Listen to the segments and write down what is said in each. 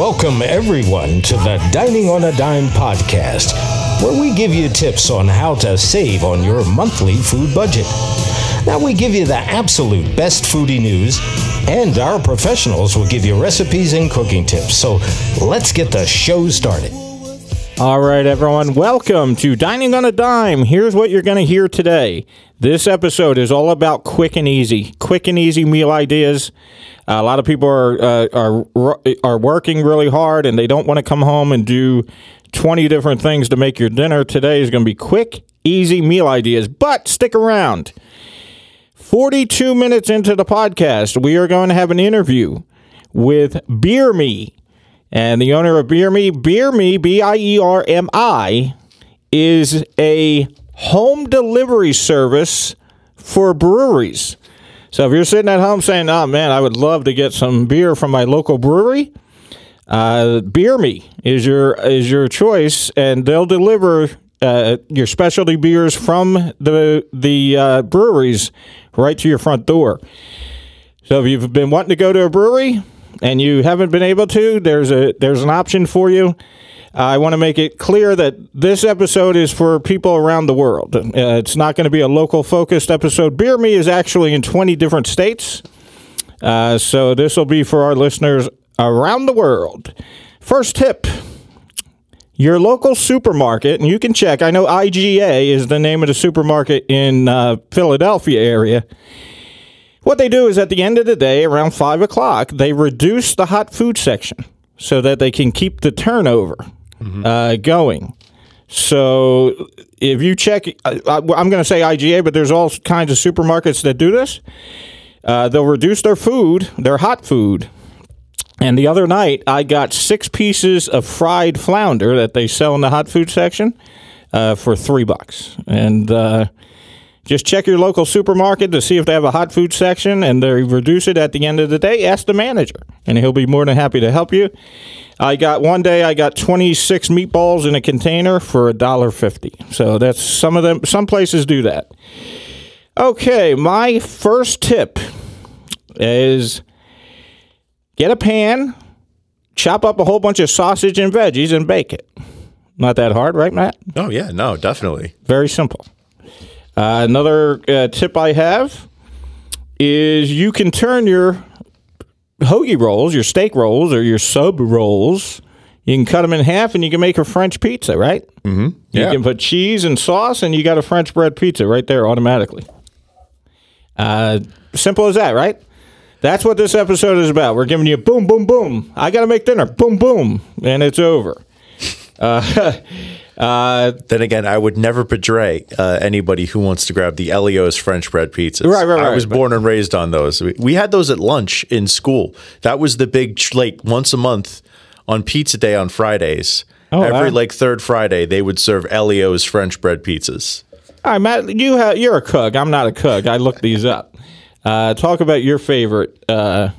Welcome, everyone, to the Dining on a Dime podcast, where we give you tips on how to save on your monthly food budget. Now, we give you the absolute best foodie news, and our professionals will give you recipes and cooking tips. So, let's get the show started. All right, everyone, welcome to Dining on a Dime. Here's what you're going to hear today. This episode is all about quick and easy, quick and easy meal ideas. A lot of people are uh, are are working really hard and they don't want to come home and do 20 different things to make your dinner. Today is going to be quick, easy meal ideas, but stick around. 42 minutes into the podcast, we are going to have an interview with Beer Me. And the owner of Beer Me, Beer Me, B I E R M I, is a home delivery service for breweries. So if you're sitting at home saying, "Oh man, I would love to get some beer from my local brewery," uh, Beer Me is your is your choice, and they'll deliver uh, your specialty beers from the the uh, breweries right to your front door. So if you've been wanting to go to a brewery and you haven't been able to, there's a there's an option for you. I want to make it clear that this episode is for people around the world. Uh, it's not going to be a local focused episode. Beer Me is actually in 20 different states. Uh, so this will be for our listeners around the world. First tip your local supermarket, and you can check. I know IGA is the name of the supermarket in uh, Philadelphia area. What they do is at the end of the day, around five o'clock, they reduce the hot food section so that they can keep the turnover uh, going. So if you check, I, I'm going to say IGA, but there's all kinds of supermarkets that do this. Uh, they'll reduce their food, their hot food. And the other night, I got six pieces of fried flounder that they sell in the hot food section uh, for three bucks. And uh, just check your local supermarket to see if they have a hot food section and they reduce it at the end of the day. Ask the manager, and he'll be more than happy to help you. I got one day I got 26 meatballs in a container for a dollar fifty. So that's some of them. Some places do that. Okay, my first tip is get a pan, chop up a whole bunch of sausage and veggies, and bake it. Not that hard, right, Matt? Oh yeah, no, definitely. Very simple. Uh, another uh, tip I have is you can turn your hoagie rolls, your steak rolls, or your sub rolls. You can cut them in half, and you can make a French pizza, right? Mm-hmm. Yeah. You can put cheese and sauce, and you got a French bread pizza right there automatically. Uh, simple as that, right? That's what this episode is about. We're giving you boom, boom, boom. I got to make dinner. Boom, boom, and it's over. Then again, I would never betray uh, anybody who wants to grab the Ellio's French bread pizzas. Right, right, right. I was born and raised on those. We, we had those at lunch in school. That was the big like once a month on pizza day on Fridays. Oh, Every wow. like third Friday, they would serve Ellio's French bread pizzas. All right, Matt, you ha- you're a cook. I'm not a cook. I looked these up. Uh, talk about your favorite uh,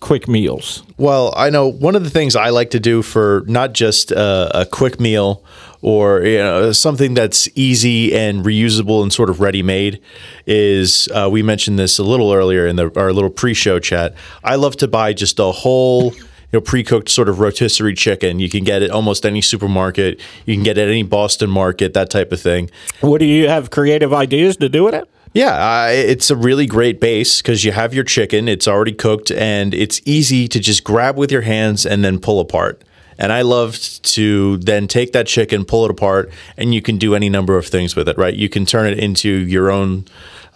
quick meals. Well, I know one of the things I like to do for not just uh, a quick meal or you know something that's easy and reusable and sort of ready made is uh, we mentioned this a little earlier in the, our little pre-show chat. I love to buy just a whole. You know, pre-cooked sort of rotisserie chicken. You can get it almost any supermarket. You can get it at any Boston market, that type of thing. What do you have creative ideas to do with it? Yeah, uh, it's a really great base because you have your chicken, it's already cooked, and it's easy to just grab with your hands and then pull apart. And I love to then take that chicken, pull it apart, and you can do any number of things with it, right? You can turn it into your own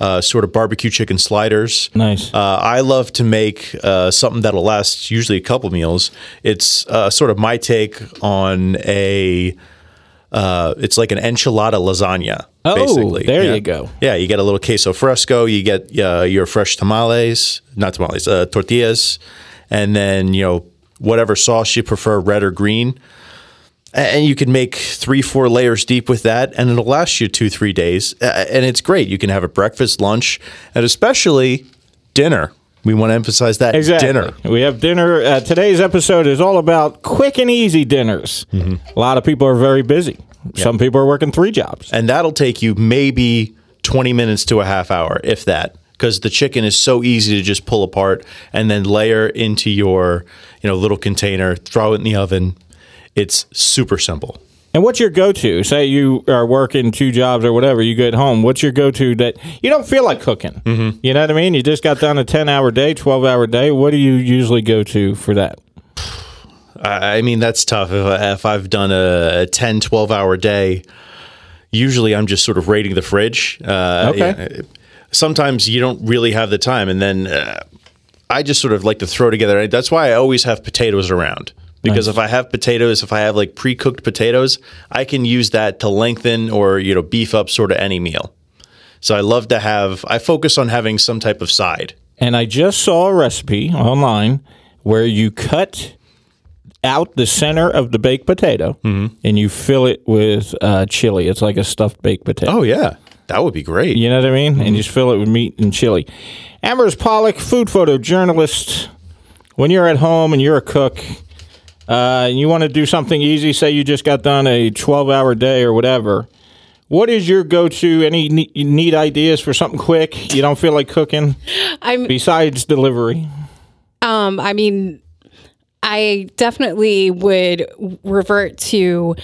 uh, sort of barbecue chicken sliders. Nice. Uh, I love to make uh, something that'll last usually a couple meals. It's uh, sort of my take on a. Uh, it's like an enchilada lasagna. Oh, basically. there Yeah. you go. Yeah, you get a little queso fresco. You get uh, your fresh tamales, not tamales, uh, tortillas, and then you know whatever sauce you prefer, red or green. And you can make three, four layers deep with that, and it'll last you two, three days. And it's great. You can have it breakfast, lunch, and especially dinner. We want to emphasize that Exactly. dinner. We have dinner. Uh, today's episode is all about quick and easy dinners. Mm-hmm. A lot of people are very busy. Some people are working three jobs. And that'll take you maybe 20 minutes to a half hour, if that. Because because the chicken is so easy to just pull apart and then layer into your you know little container, throw it in the oven. It's super simple. And what's your go-to? Say you are working two jobs or whatever, you get home. What's your go-to that you don't feel like cooking? Mm-hmm. You know what I mean? You just got done a ten-hour day, twelve-hour day. What do you usually go to for that? I I mean, that's tough. If, I, if I've done a, a 10, 12 hour day, usually I'm just sort of raiding the fridge. Uh, Okay. sometimes you don't really have the time. And then uh, I just sort of like to throw together. That's why I always have potatoes around. Because if I have potatoes, if I have like pre cooked potatoes, I can use that to lengthen or, you know, beef up sort of any meal. So I love to have, I focus on having some type of side. And I just saw a recipe online where you cut out the center of the baked potato and you fill it with uh, chili. It's like a stuffed baked potato. Oh, yeah. That would be great. You know what I mean? And you just fill it with meat and chili. Ambrose Pollock, food photojournalist. When you're at home and you're a cook, uh, and you want to do something easy, say you just got done a 12 hour day or whatever, what is your go to? Any neat ideas for something quick you don't feel like cooking I'm besides delivery? Um, I mean, I definitely would revert to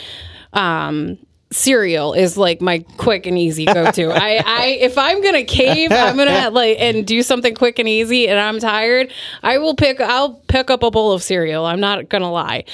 um cereal is like my quick and easy go-to. I, I if I'm gonna cave, I'm gonna like and do something quick and easy and I'm tired, I will pick I'll pick up a bowl of cereal. I'm not gonna lie.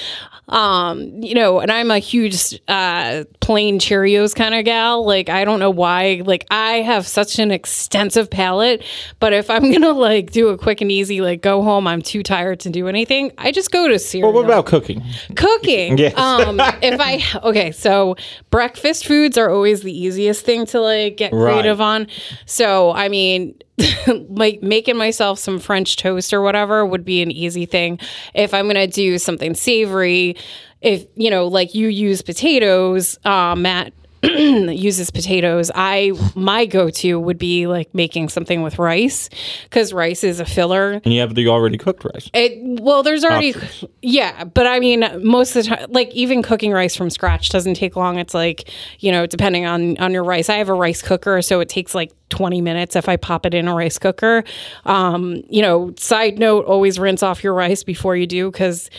Um, you know, and I'm a huge uh plain Cheerios kind of gal. Like I don't know why. Like I have such an extensive palate, but if I'm gonna like do a quick and easy, like go home, I'm too tired to do anything. I just go to cereal Well, what about cooking? cooking. Yes. Um, if I okay, so breakfast foods are always the easiest thing to like get Right. creative on. So I mean, like making myself some French toast or whatever would be an easy thing. If I'm gonna do something savory, if you know, like you use potatoes, uh, Matt uses potatoes i my go-to would be like making something with rice because rice is a filler And you have the already cooked rice. it, well, there's already, yeah, but I mean, most of the time, like even cooking rice from scratch doesn't take long. It's like, you know, depending on on your rice. I have a rice cooker, so it takes like 20 minutes if I pop it in a rice cooker. Um, you know, side note, always rinse off your rice before you do because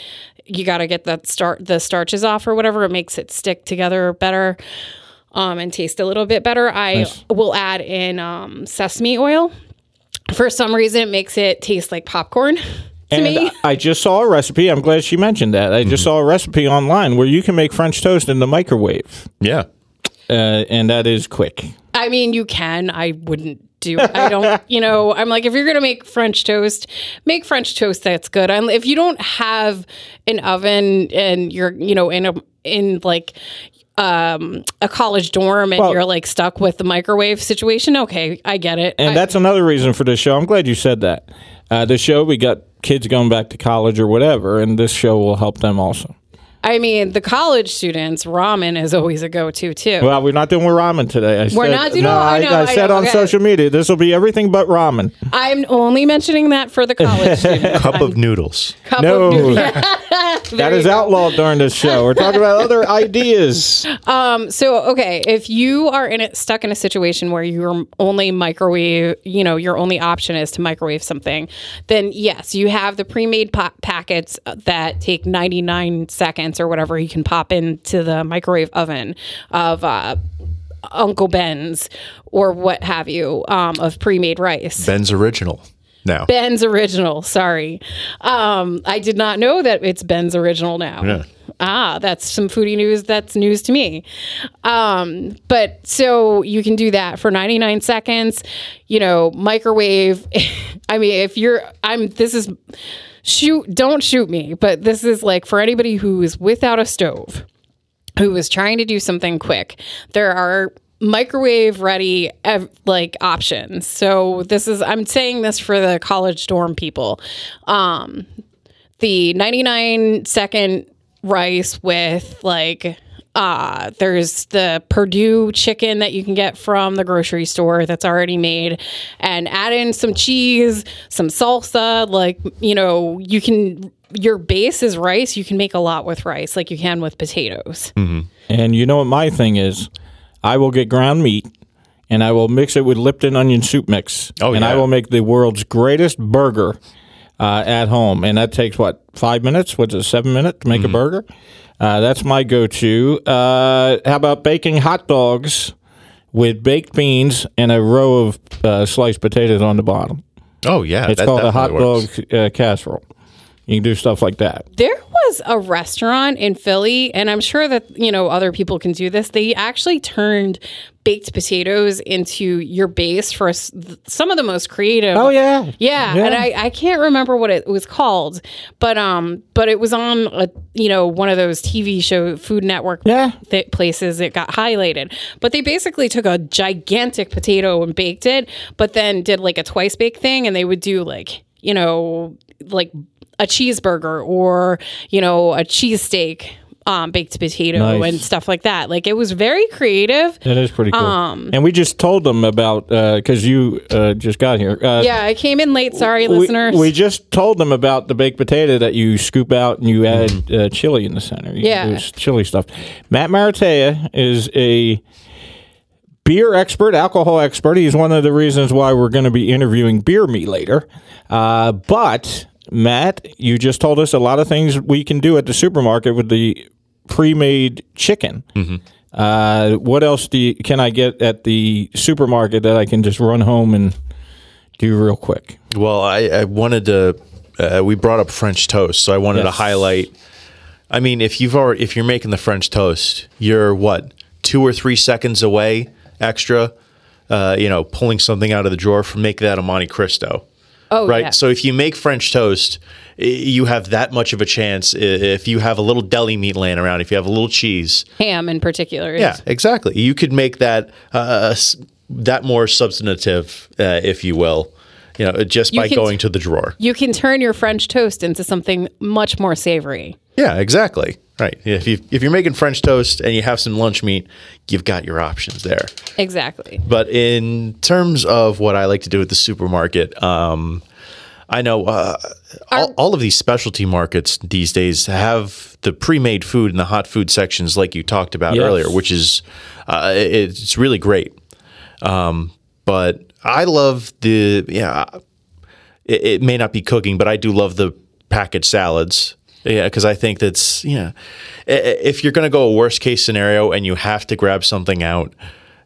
you got to get that start the starches off or whatever. It makes it stick together better. Um, and taste a little bit better. I will add in um, sesame oil. For some reason, it makes it taste like popcorn to And me. I just saw a recipe. I'm glad she mentioned that. I just saw a recipe online where you can make French toast in the microwave, Yeah. uh, and that is quick. I mean, you can. I wouldn't do. I don't. You know, I'm like, if you're gonna make French toast, make French toast that's good. And if you don't have an oven and you're, you know, in a in like um a college dorm and Well- you're like stuck with the microwave situation okay i get it And I- that's another reason for this show. I'm glad you said that. Uh, this show, we got kids going back to college or whatever, and this show will help them also. I mean, the college students, ramen is always a go-to too. Well, we're not doing ramen today. I We're said, not doing- No, no, I know, I, I said know, on okay. social media this will be everything but ramen. I'm only mentioning that for the college students. Cup of noodles. Cup No, of noodles. that is outlawed during this show. We're talking about other ideas. Um, so okay, if you are in it stuck in a situation where your only microwave, you know, your only option is to microwave something, then yes, you have the pre-made pa- packets that take 99 seconds or whatever you can pop into the microwave oven of uh, Uncle Ben's or what have you um, of pre-made rice. Ben's original. Now. Ben's original. Sorry, um, I did not know that it's Ben's original now. Yeah. Ah, that's some foodie news. That's news to me. Um, but so you can do that for 99 seconds. You know, microwave. I mean, if you're, I'm. This is shoot. Don't shoot me. But this is like for anybody who is without a stove who is trying to do something quick. There are microwave ready like options. So this is I'm saying this for the college dorm people. Um the 99 second rice with like uh there's the Perdue chicken that you can get from the grocery store that's already made and add in some cheese, some salsa, like you know, you can your base is rice, you can make a lot with rice like you can with potatoes. And you know what my thing is? I will get ground meat and I will mix it with Lipton onion soup mix. Oh, and I will make the world's greatest burger uh, at home. And that takes what five minutes? What's it? Seven minutes to make Mm-hmm. a burger. Uh, that's my go-to. Uh, how about baking hot dogs with baked beans and a row of uh, sliced potatoes on the bottom? Oh yeah, It's that called a hot definitely dog works. uh, casserole. You can do stuff like that. There was a restaurant in Philly, and I'm sure that you know other people can do this. They actually turned baked potatoes into your base for some of the most creative. Oh yeah, Yeah, and I, I can't remember what it was called, but um, but it was on a you know one of those TV show Food Network Yeah. th- places. It got highlighted, but they basically took a gigantic potato and baked it, but then did like a twice baked thing, and they would do like you know like a cheeseburger or you know a cheesesteak. Um, baked potato Nice. and stuff like that. Like it was very creative. That is pretty cool. Um, and we just told them about uh because you uh, just got here. Uh, Yeah, I came in late. Sorry, we, listeners. we just told them about the baked potato that you scoop out and you add uh, chili in the center. You Yeah. chili stuff. Matt Maratea is a beer expert, alcohol expert. He's one of the reasons why we're going to be interviewing Beer Me later. Uh, but Matt, you just told us a lot of things we can do at the supermarket with the pre-made chicken. Uh, what else do you, can I get at the supermarket that I can just run home and do real quick? Well, I, I wanted to. Uh, we brought up French toast, so I wanted to highlight. I mean, if you've already if you're making the French toast, you're what two or three seconds away extra. Uh, you know, pulling something out of the drawer from make that a Monte Cristo. Oh, right? yeah. So if you make French toast, you have that much of a chance. If you have a little deli meat laying around, if you have a little cheese, ham in particular. is- yeah, exactly. You could make that uh, that more substantive, uh, if you will, you know, just You by can- going to the drawer. You can turn your French toast into something much more savory. Yeah, exactly. Right. If you if you're making French toast and you have some lunch meat, you've got your options there. Exactly. But in terms of what I like to do at the supermarket, um, I know uh, all, all of these specialty markets these days have the pre-made food in the hot food sections, like you talked about Yes. earlier, which is uh, it- it's really great. Um, but I love the yeah. It, it may not be cooking, but I do love the packaged salads. Yeah, because I think that's yeah. If you're going to go a worst case scenario and you have to grab something out,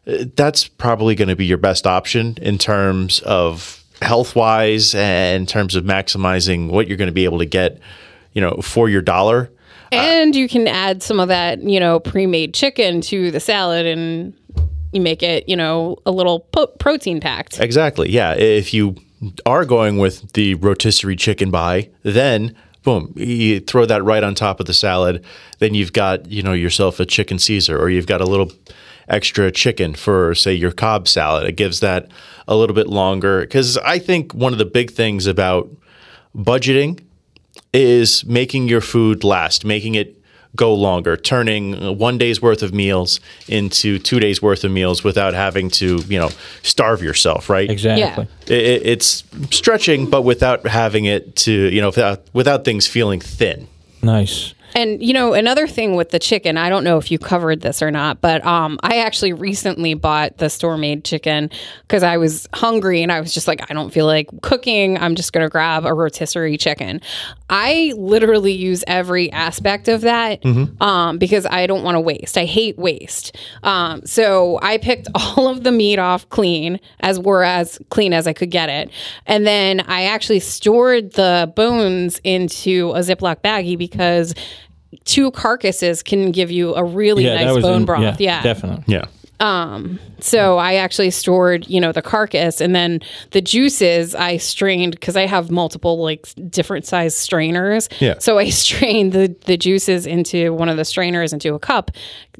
uh, that's probably going to be your best option in terms of health wise and in terms of maximizing what you're going to be able to get, you know, for your dollar. And you can add some of that, you know, pre-made chicken to the salad and you make it, you know, a little po- protein packed. Exactly. Yeah. If you are going with the rotisserie chicken buy, then boom, you throw that right on top of the salad. Then you've got, you know, yourself a chicken Caesar or you've got a little extra chicken for say your Cobb salad. It gives that a little bit longer cuz I think one of the big things about budgeting is making your food last, making it go longer, turning one day's worth of meals into two days worth of meals without having to, you know, starve yourself, right? Exactly. It, it- it's stretching, but without having it to, you know, without, without things feeling thin. Nice. And you know, another thing with the chicken, I don't know if you covered this or not, but um, I actually recently bought the store made chicken because I was hungry and I was just like, I don't feel like cooking. I'm just gonna grab a rotisserie chicken. I literally use every aspect of that um, because I don't want to waste. I hate waste. Um, so I picked all of the meat off clean, as were as clean as I could get it, and then I actually stored the bones into a Ziploc baggie because two carcasses can give you a really Yeah, nice bone in- broth. Yeah. definitely. Yeah. So I actually stored, you know, the carcass and then the juices I strained because I have multiple like different size strainers. Yeah. So I strained the the juices into one of the strainers into a cup.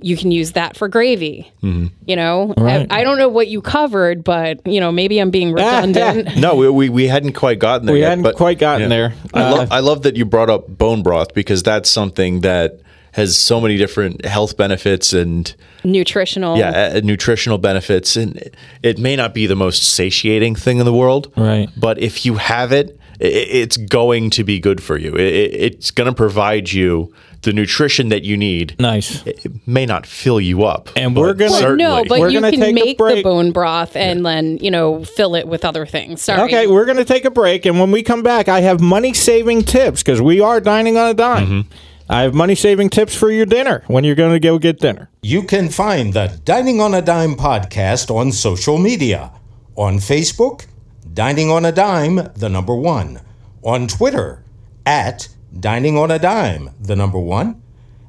You can use that for gravy. You know, Right. I, I don't know what you covered, but you know, maybe I'm being redundant. No, we, we, we hadn't quite gotten there We yet. hadn't but- quite gotten there. I, Uh, love, I love that you brought up bone broth because that's something that has so many different health benefits and Nutritional. yeah, uh, nutritional benefits. And it may not be the most satiating thing in the world, Right. But if you have it, i- it's going to be good for you. I- I- it's going to provide you the nutrition that you need. Nice. It may not fill you up, And we're gonna- Well, no, but We're you gonna can take make the bone broth and then you know fill it with other things. Sorry. Okay, we're going to take a break, and when we come back, I have money saving tips because we are dining on a dime. Mm-hmm. I have money saving tips for your dinner when you're going to go get dinner. You can find the Dining on a Dime podcast on social media. On Facebook, Dining on a Dime, the number one. On Twitter, at Dining on a Dime, the number one.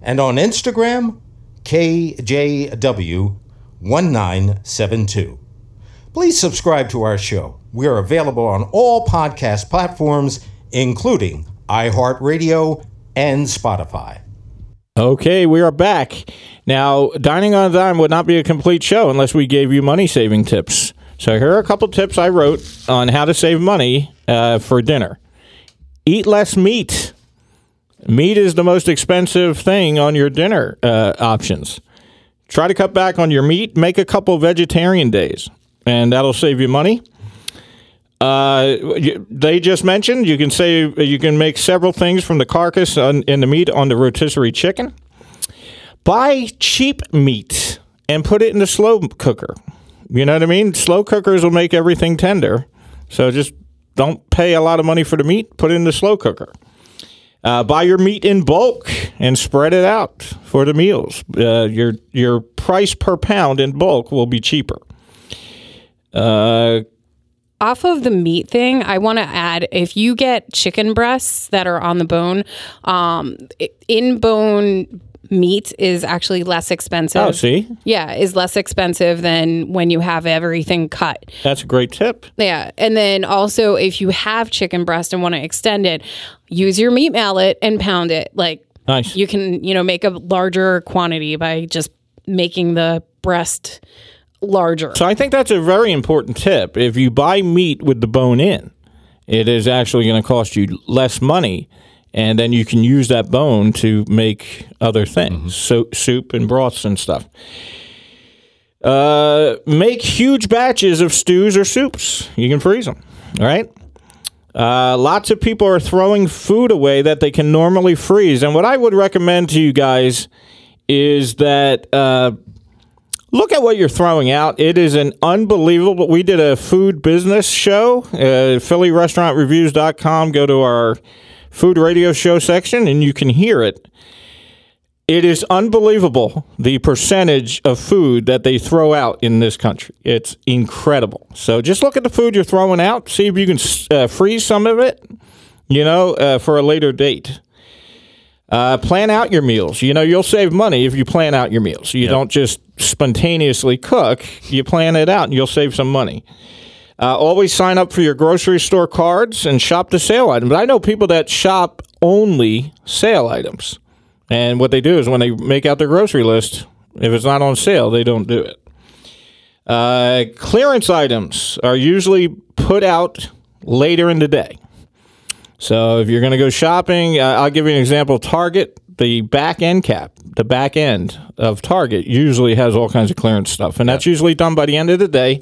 And on Instagram, KJW1972. Please subscribe to our show. We are available on all podcast platforms, including iHeartRadio and Spotify. Okay, we are back. Now, dining on a dime would not be a complete show unless we gave you money saving tips. So, here are a couple tips I wrote on how to save money uh, for dinner. Eat less meat. Meat is the most expensive thing on your dinner uh, options. Try to cut back on your meat. Make a couple vegetarian days, and that'll save you money. Uh, they just mentioned you can save. You can make several things from the carcass on, in the meat on the rotisserie chicken. Buy cheap meat and put it in the slow cooker. You know what I mean? Slow cookers will make everything tender. So just don't pay a lot of money for the meat. Put it in the slow cooker. Uh, buy your meat in bulk and spread it out for the meals. Uh, your your price per pound in bulk will be cheaper. Uh, off of the meat thing, I want to add if you get chicken breasts that are on the bone, um, in bone meat is actually less expensive. oh, see, Yeah, is less expensive than when you have everything cut. that's a great tip. Yeah. And then also, if you have chicken breast and want to extend it, use your meat mallet and pound it. Like Nice. you can, you know, make a larger quantity by just making the breast larger. So I think that's a very important tip. If you buy meat with the bone in, it is actually going to cost you less money, and then you can use that bone to make other things, so soup and broths and stuff. Uh, make huge batches of stews or soups. You can freeze them. All right. Uh, lots of people are throwing food away that they can normally freeze, and what I would recommend to you guys is that. Uh, look at what you're throwing out. It is an unbelievable. We did a food business show, uh, PhillyRestaurantReviews.com. Go to our food radio show section and you can hear it. It is unbelievable the percentage of food that they throw out in this country. It's incredible. So just look at the food you're throwing out. See if you can uh, freeze some of it, you know, uh, for a later date. Uh, plan out your meals. You know, you'll save money if you plan out your meals. You don't just spontaneously cook. You plan it out, and you'll save some money. Uh, always sign up for your grocery store cards and shop the sale items. I know people that shop only sale items, and what they do is when they make out their grocery list, if it's not on sale, they don't do it. Uh, clearance items are usually put out later in the day. So if you're going to go shopping, uh, I'll give you an example. Target, the back end cap, the back end of Target usually has all kinds of clearance stuff, and that's usually done by the end of the day.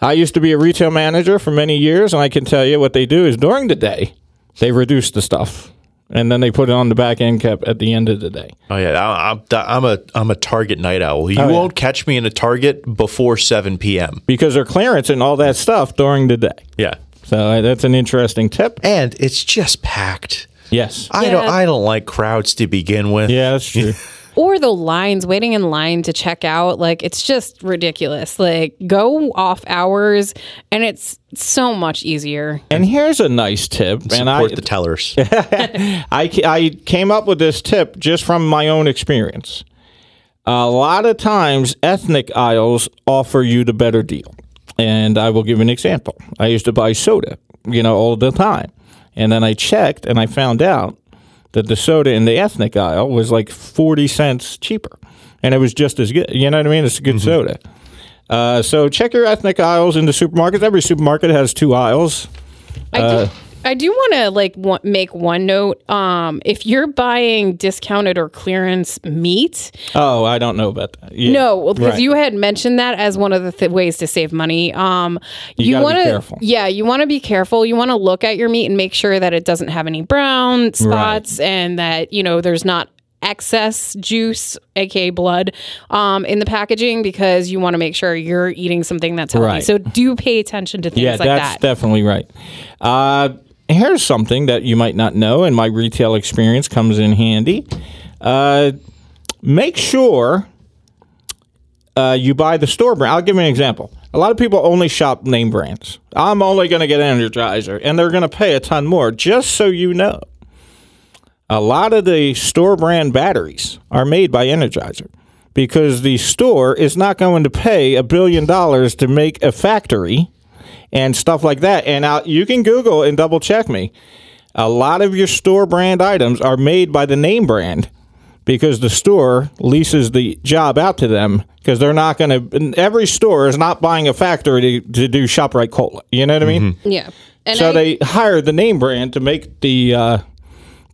I used to be a retail manager for many years, and I can tell you what they do is during the day, they reduce the stuff, and then they put it on the back end cap at the end of the day. Oh yeah, I- I'm, I'm a I'm a Target night owl. You Oh, won't catch me in a Target before 7 p.m. Because they're clearance and all that stuff during the day. Yeah, So uh, that's an interesting tip. and it's just packed. Yes. I don't I don't like crowds to begin with. Yeah, that's true. or the lines waiting in line to check out like it's just ridiculous like go off hours and it's so much easier and here's a nice tip. and I, Support the tellers. I, ca- I came up with this tip just from my own experience. A lot of times, ethnic aisles offer you the better deal. And I will give you an example. I used to buy soda, you know, all the time. And then I checked and I found out that the soda in the ethnic aisle was like 40 cents cheaper. And it was just as good. You know what I mean? It's a good soda. Uh, so check your ethnic aisles in the supermarkets. Every supermarket has two aisles. I, Uh, did, I do want to like wa- make one note. Um, if you're buying discounted or clearance meat, Oh, I don't know about that. Yeah. no, because Right. you had mentioned that as one of the th- ways to save money. Um, you, be want to, careful. yeah, you want to be careful. You want to look at your meat and make sure that it doesn't have any brown spots and that you know there's not excess juice, aka blood, um, in the packaging because you want to make sure you're eating something that's healthy. Right. So do pay attention to things Yeah, like that. Yeah, that's definitely right. Uh, here's something that you might not know, and my retail experience comes in handy. Uh, make sure uh, you buy the store brand. I'll give you an example. A lot of people only shop name brands. I'm only going to get Energizer, and they're going to pay a ton more. Just so you know, a lot of the store brand batteries are made by Energizer because the store is not going to pay a billion dollars to make a factory and stuff like that. And uh, you can Google and double check me. A lot of your store brand items are made by the name brand because the store leases the job out to them because they're not going to. Every store is not buying a factory to, to do Shoprite Cola. You know what I mean? yeah. And So I- they hire the name brand to make the uh,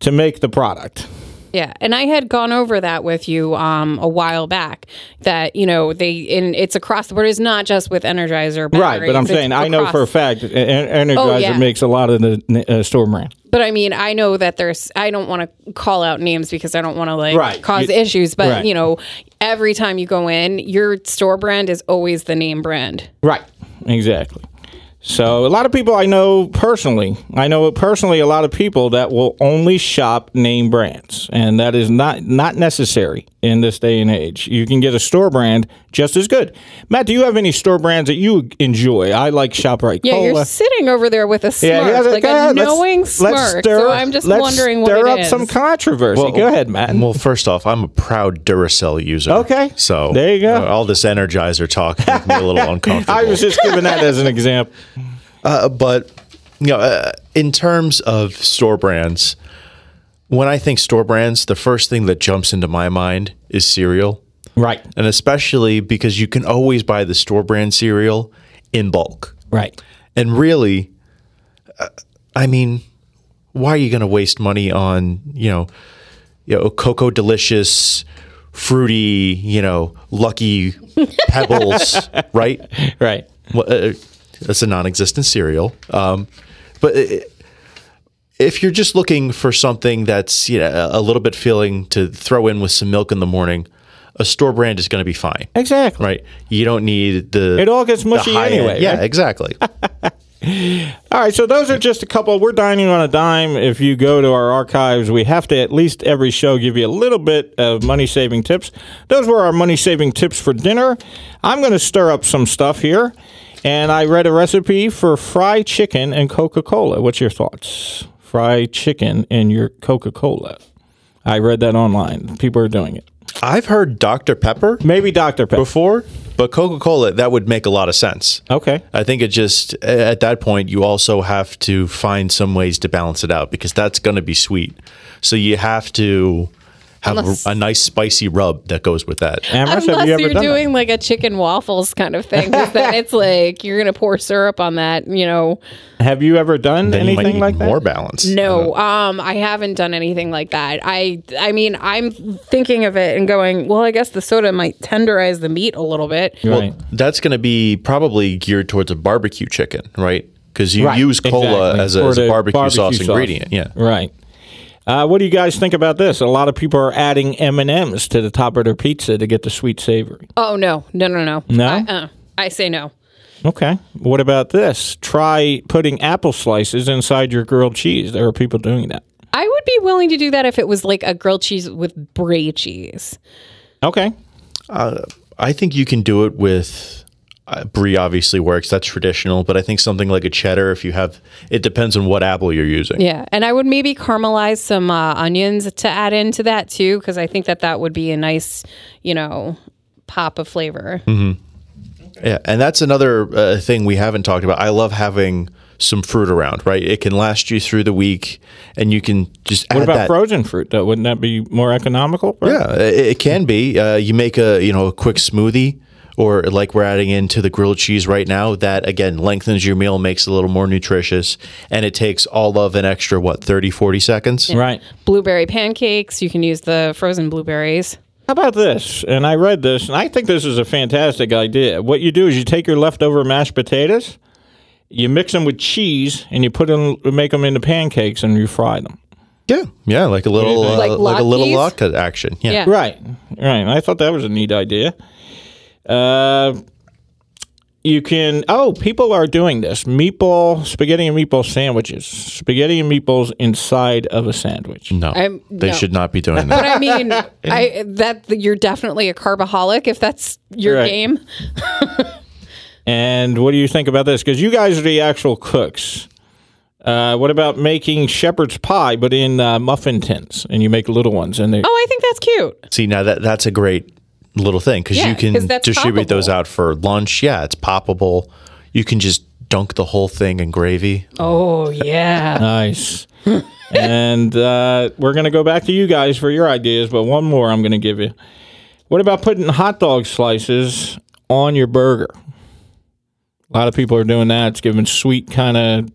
to make the product. Yeah, and I had gone over that with you um, a while back. That you know they and it's across the board. It's not just with Energizer, Right, but I'm batteries, saying it's I know for a fact Energizer Oh, yeah. makes a lot of the uh, store brand. But I mean, I know that there's. I don't want to call out names because I don't want to like Right. cause You- issues. But right. you know, every time you go in, your store brand is always the name brand. Right. Exactly. So a lot of people I know personally, I know personally a lot of people that will only shop name brands, and that is not not necessary in this day and age. You can get a store brand just as good. Matt, do you have any store brands that you enjoy? I like Shoprite Yeah, Cola. you're sitting over there with a smirk, yeah, like go a ahead. Let's- knowing let's smirk. stir- so I'm just let's wondering stir what up it is. some controversy. go ahead, Matt. Well, first off, I'm a proud Duracell user. Okay. So There you go. uh, all this Energizer talk makes me a little uncomfortable. I was just giving that as an example. Uh, but you know, uh, in terms of store brands, when I think store brands, the first thing that jumps into my mind is cereal, Right. and especially because you can always buy the store brand cereal in bulk. Right. And really, uh, I mean, why are you going to waste money on you know, you know, Cocoa Delicious, fruity, you know, Lucky Pebbles, right? Right. Well, uh, that's a non-existent cereal. Um, but uh, if you're just looking for something that's you know a little bit filling to throw in with some milk in the morning, a store brand is going to be fine, Exactly. right? You don't need the It all gets mushy anyway, Yeah, right? exactly. All right, so those are just a couple. We're dining on a dime. If you go to our archives, we have to at least every show give you a little bit of money saving tips. Those were our money saving tips for dinner. I'm going to stir up some stuff here, and I read a recipe for fried chicken and Coca Cola. What's your thoughts? Fried chicken and your Coca Cola. I read that online. People are doing it. I've heard Dr Pepper Maybe Dr. Pepper. before, but Coca Cola that would make a lot of sense. Okay. I think it just at that point you also have to find some ways to balance it out because that's going to be sweet. So you have to have Unless- a, a nice spicy rub that goes with that. Amherst, Unless have you ever you're done doing like a chicken waffles kind of thing, then it's like you're gonna pour syrup on that. You know. Have you ever done Then you might anything like that? more balance. no, um, I haven't done anything like that. I, I mean, I'm thinking of it and going, well, I guess the soda might tenderize the meat a little bit. Right. That's going to be probably geared towards a barbecue chicken, right? Because you Right, use cola exactly, as a, as a the barbecue, sauce ingredient. Yeah. Right. Uh, what do you guys think about this? A lot of people are adding M and M's to the top of their pizza to get the sweet savory. Oh no, no, no, no, No? I, uh, I say no. Okay. What about this? Try putting apple slices inside your grilled cheese. There are people doing that. I would be willing to do that if it was like a grilled cheese with brie cheese. Okay. I think you can do it with uh, brie. Obviously works. That's traditional, but I think something like a cheddar. If you have, it depends on what apple you're using. Yeah, and I would maybe caramelize some uh, onions to add into that too, because I think that that would be a nice, you know, pop of flavor. Yeah, and that's another uh, thing we haven't talked about. I love having some fruit around. Right, it can last you through the week, and you can just What add about that. frozen fruit? Though? Wouldn't that be more economical? Yeah, it, it can be. Uh, you make a you know a quick smoothie, or like we're adding into the grilled cheese right now, that again lengthens your meal, makes it a little more nutritious, and it takes all of an extra, what, 30, 40 seconds? Right. Blueberry pancakes. You can use the frozen blueberries. How about this? And I read this, and I think this is a fantastic idea. What you do is you take your leftover mashed potatoes, you mix them with cheese, and you put them, make them into pancakes, and you fry them. Yeah, yeah, like a little, uh, Like like, a little latkes? latke action. Yeah. Yeah. Right, right. I thought that was a neat idea. Uh, you can. Oh, people are doing this: meatball, spaghetti and meatball sandwiches, spaghetti and meatballs inside of a sandwich. No, I'm- they no. should not be doing that But. I mean, I that you're definitely a carbaholic if that's your Right. game. And what do you think about this? Because you guys are the actual cooks. Uh, what about making shepherd's pie, but in uh, muffin tins, and you make little ones, and they Oh, I think that's cute. See, now that that's a great little thing because Yeah, you 'cause can that's distribute those out for lunch. Yeah, it's poppable. You can just dunk the whole thing in gravy. Oh yeah. Nice. and uh, we're going to go back to you guys for your ideas, but one more I'm going to give you. What about putting hot dog slices on your burger? A lot of people are doing that. It's giving sweet kind of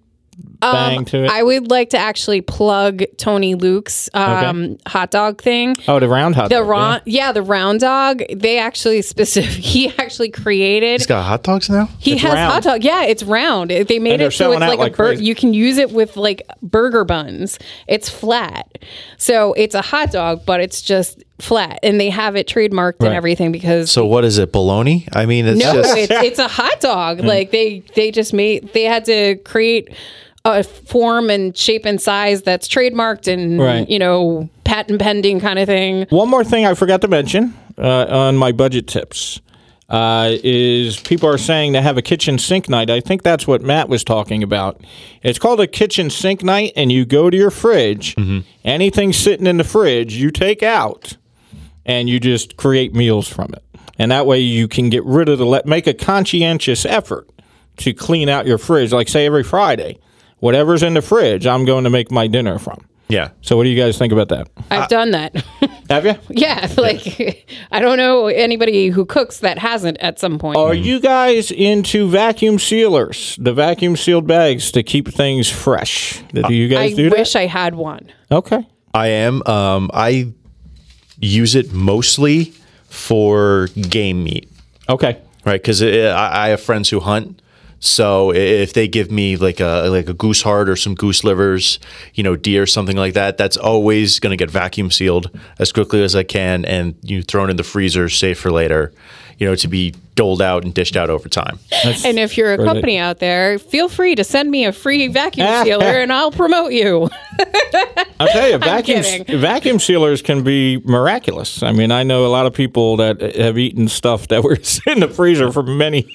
bang to it. I would like to actually plug Tony Luke's um, hot dog thing. oh, the round hot The dog. yeah? round, yeah, the round dog. They actually specific. He actually created. It's got hot dogs now. He It's has round. hot dog. Yeah, it's round. They made it so it's like, like a burger. You can use it with like burger buns. It's flat, so it's a hot dog, but it's just flat, and they have it trademarked and everything because. So what is it? Bologna? I mean, it's no, just it's, it's a hot dog. Like they they just made they had to create a form and shape and size that's trademarked and Right. you know patent pending kind of thing. One more thing I forgot to mention uh, on my budget tips uh, is people are saying to have a kitchen sink night. I think that's what Matt was talking about. It's called a kitchen sink night, and you go to your fridge. Anything sitting in the fridge, you take out, and you just create meals from it. And that way, you can get rid of the let make a conscientious effort to clean out your fridge. Like say every Friday, whatever's in the fridge, I'm going to make my dinner from. yeah. So, what do you guys think about that? I've done that. Have you? yeah, like I don't know anybody who cooks that hasn't at some point. Are you guys into vacuum sealers, the vacuum sealed bags to keep things fresh? Do you guys I do that? I wish? I had one. okay. I am. Um, I use it mostly for game meat, Okay. right? Because I, I have friends who hunt. So if they give me like a like a goose heart or some goose livers, you know, deer something like that, that's always going to get vacuum sealed as quickly as I can, and you thrown in the freezer, safe for later, you know, to be doled out and dished out over time. And if you're a Really? company out there, feel free to send me a free vacuum sealer and I'll promote you. I'll tell you, vacuum vacuum sealers can be miraculous. I mean, I know a lot of people that have eaten stuff that was in the freezer for many.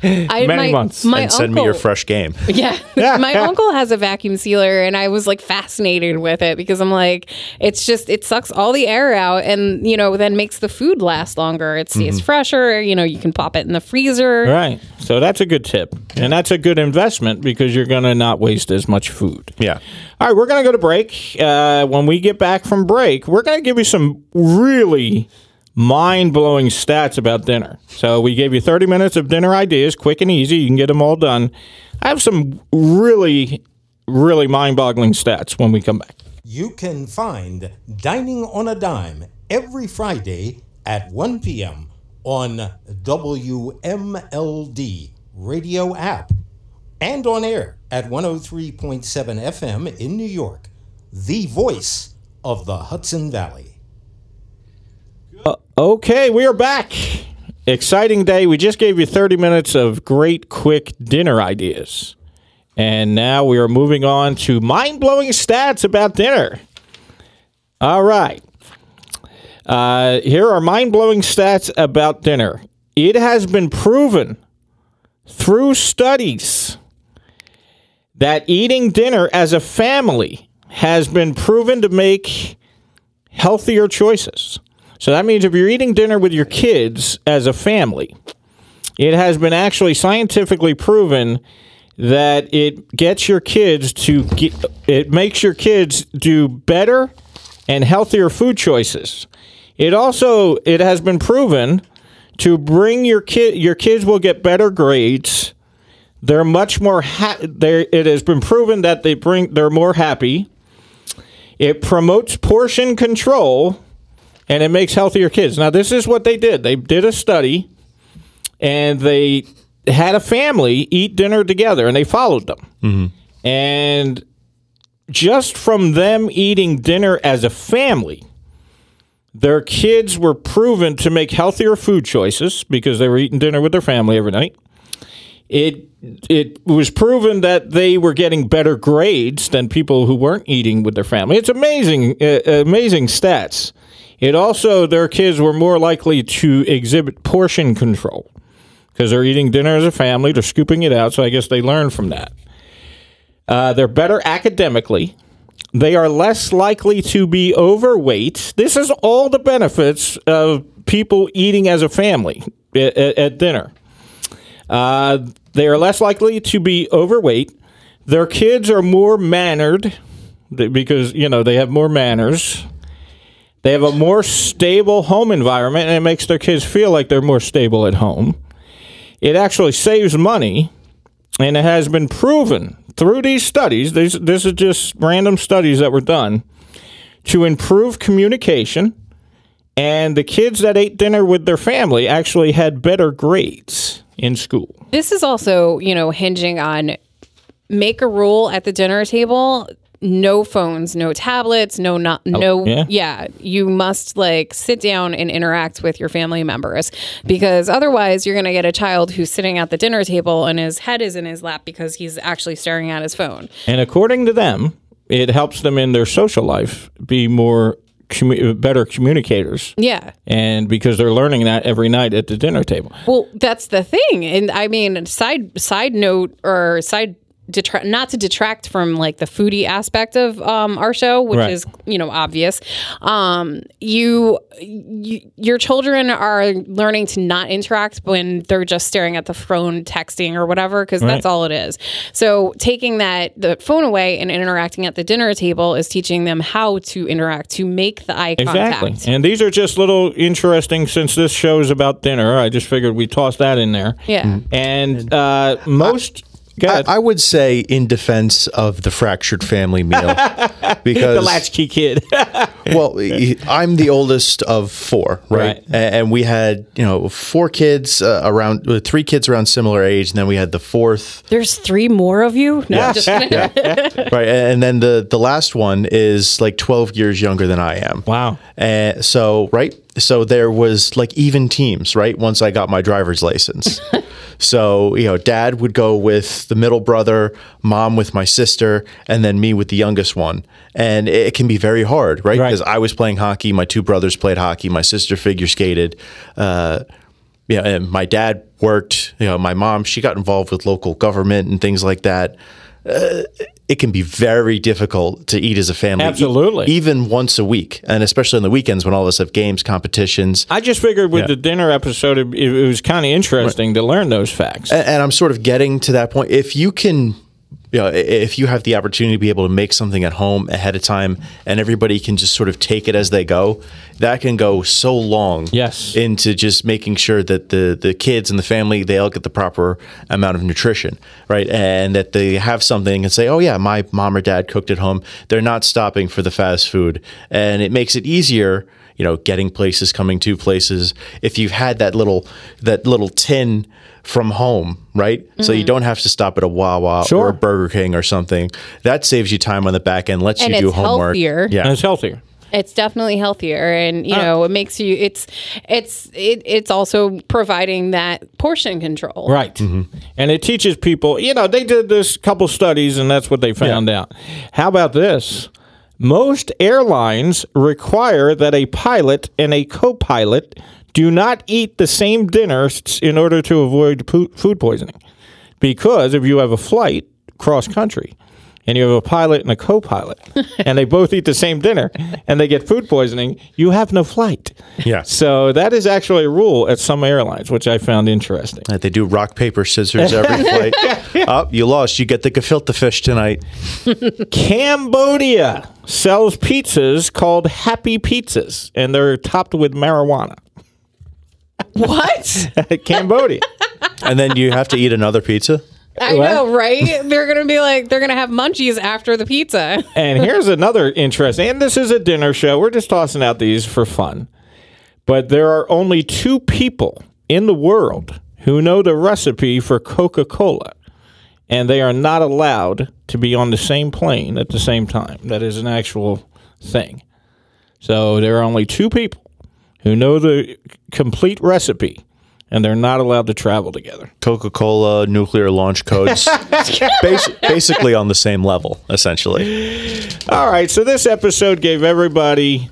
I, Many my, months. My and send uncle, me your fresh game. Yeah. my uncle has a vacuum sealer and I was like fascinated with it because I'm like, it's just, it sucks all the air out and, you know, then makes the food last longer. It stays Mm-hmm. fresher. You know, you can pop it in the freezer. Right. So that's a good tip. And that's a good investment because you're going to not waste as much food. Yeah. All right, we're going to go to break. Uh, when we get back from break, we're going to give you some really mind blowing stats about dinner. So, we gave you 30 minutes of dinner ideas, quick and easy. You can get them all done. I have some really, really mind boggling stats when we come back. You can find Dining on a Dime every Friday at 1 p.m. on WMLD radio app and on air at 103.7 FM in New York, the voice of the Hudson Valley. Uh, okay, we are back. Exciting day. We just gave you 30 minutes of great, quick dinner ideas. And now we are moving on to mind blowing stats about dinner. All right. Uh, here are mind blowing stats about dinner. It has been proven through studies that eating dinner as a family has been proven to make healthier choices. So that means if you're eating dinner with your kids as a family, it has been actually scientifically proven that it gets your kids to get, it makes your kids do better and healthier food choices. It also it has been proven to bring your kid your kids will get better grades. They're much more ha- they it has been proven that they bring they're more happy. It promotes portion control and it makes healthier kids. Now this is what they did. They did a study and they had a family eat dinner together and they followed them. Mm-hmm. And just from them eating dinner as a family, their kids were proven to make healthier food choices because they were eating dinner with their family every night. It it was proven that they were getting better grades than people who weren't eating with their family. It's amazing, uh, amazing stats. It also their kids were more likely to exhibit portion control because they're eating dinner as a family. They're scooping it out, so I guess they learn from that. Uh, they're better academically. They are less likely to be overweight. This is all the benefits of people eating as a family at, at, dinner. Uh, they are less likely to be overweight. Their kids are more mannered because, you know, they have more manners. They have a more stable home environment, and it makes their kids feel like they're more stable at home. It actually saves money, and it has been proven through these studies. These, this is just random studies that were done to improve communication. And the kids that ate dinner with their family actually had better grades in school. This is also, you know, hinging on make a rule at the dinner table no phones, no tablets, no not oh, no yeah? yeah, you must like sit down and interact with your family members because otherwise you're going to get a child who's sitting at the dinner table and his head is in his lap because he's actually staring at his phone. And according to them, it helps them in their social life be more commu- better communicators. Yeah. And because they're learning that every night at the dinner table. Well, that's the thing. And I mean, side side note or side detract not to detract from like the foodie aspect of um, our show, which Right. is you know obvious. Um, you, you your children are learning to not interact when they're just staring at the phone, texting or whatever, because that's all it is. So taking that the phone away and interacting at the dinner table is teaching them how to interact to make the eye Exactly. contact. And these are just little interesting, since this show is about dinner, I just figured we toss that in there. Yeah. And uh, most. Go I, ahead. I would say in defense of the fractured family meal because the latchkey kid. well, I'm the oldest of four, right? Right. And we had you know four kids uh, around, uh, three kids around similar age, and then we had the fourth, There's three more of you. No, I'm just kidding. right? And then the the last one is like 12 years younger than I am. Wow. And so, right. So there was like even teams, right? Once I got my driver's license. so, you know, dad would go with the middle brother, mom with my sister, and then me with the youngest one. And it can be very hard, right? Right. Because I was playing hockey, my two brothers played hockey, my sister figure skated. Uh, yeah, and my dad worked. You know, my mom she got involved with local government and things like that. Uh, it can be very difficult to eat as a family, e- Absolutely. even once a week, and especially on the weekends when all of us have games, competitions. I just figured with Yeah. the dinner episode, it, it was kind of interesting to learn those facts. and, and I'm sort of getting to that point. If you can, you know, if you have the opportunity to be able to make something at home ahead of time, and everybody can just sort of take it as they go, that can go so long. Yes. into just making sure that the the kids and the family they all get the proper amount of nutrition, right, and that they have something and say, oh yeah, my mom or dad cooked at home. They're not stopping for the fast food, and it makes it easier you know, getting places, coming to places. If you've had that little that little tin from home, right? So you mm-hmm. don't have to stop at a Wawa Sure. or a Burger King or something. That saves you time on the back end, lets And you do homework. healthier. and Yeah. it's healthier. It's definitely healthier, and you know, it makes you. It's it's it, it's also providing that portion control. Right. Mm-hmm. And it teaches people, you know, they did this couple studies and that's what they found out. How about this? Most airlines require that a pilot and a co pilot do not eat the same dinner in order to avoid food poisoning. Because if you have a flight cross country, and you have a pilot and a co-pilot, and they both eat the same dinner, and they get food poisoning, you have no flight. Yeah. So that is actually a rule at some airlines, which I found interesting. That they do rock paper scissors every flight. oh, you lost. You get the gefilte fish tonight. Cambodia sells pizzas called Happy Pizzas, and they're topped with marijuana. What? Cambodia. and then you have to eat another pizza. I What? know, right? They're gonna be like, they're gonna have munchies after the pizza. And here's another interesting, and this is a dinner show. We're just tossing out these for fun. But there are only two people in the world who know the recipe for Coca Cola, and they are not allowed to be on the same plane at the same time. That is an actual thing. So there are only two people who know the complete recipe, and they're not allowed to travel together. Coca Cola, nuclear launch codes, Bas- basically on the same level, essentially. All right, so this episode gave everybody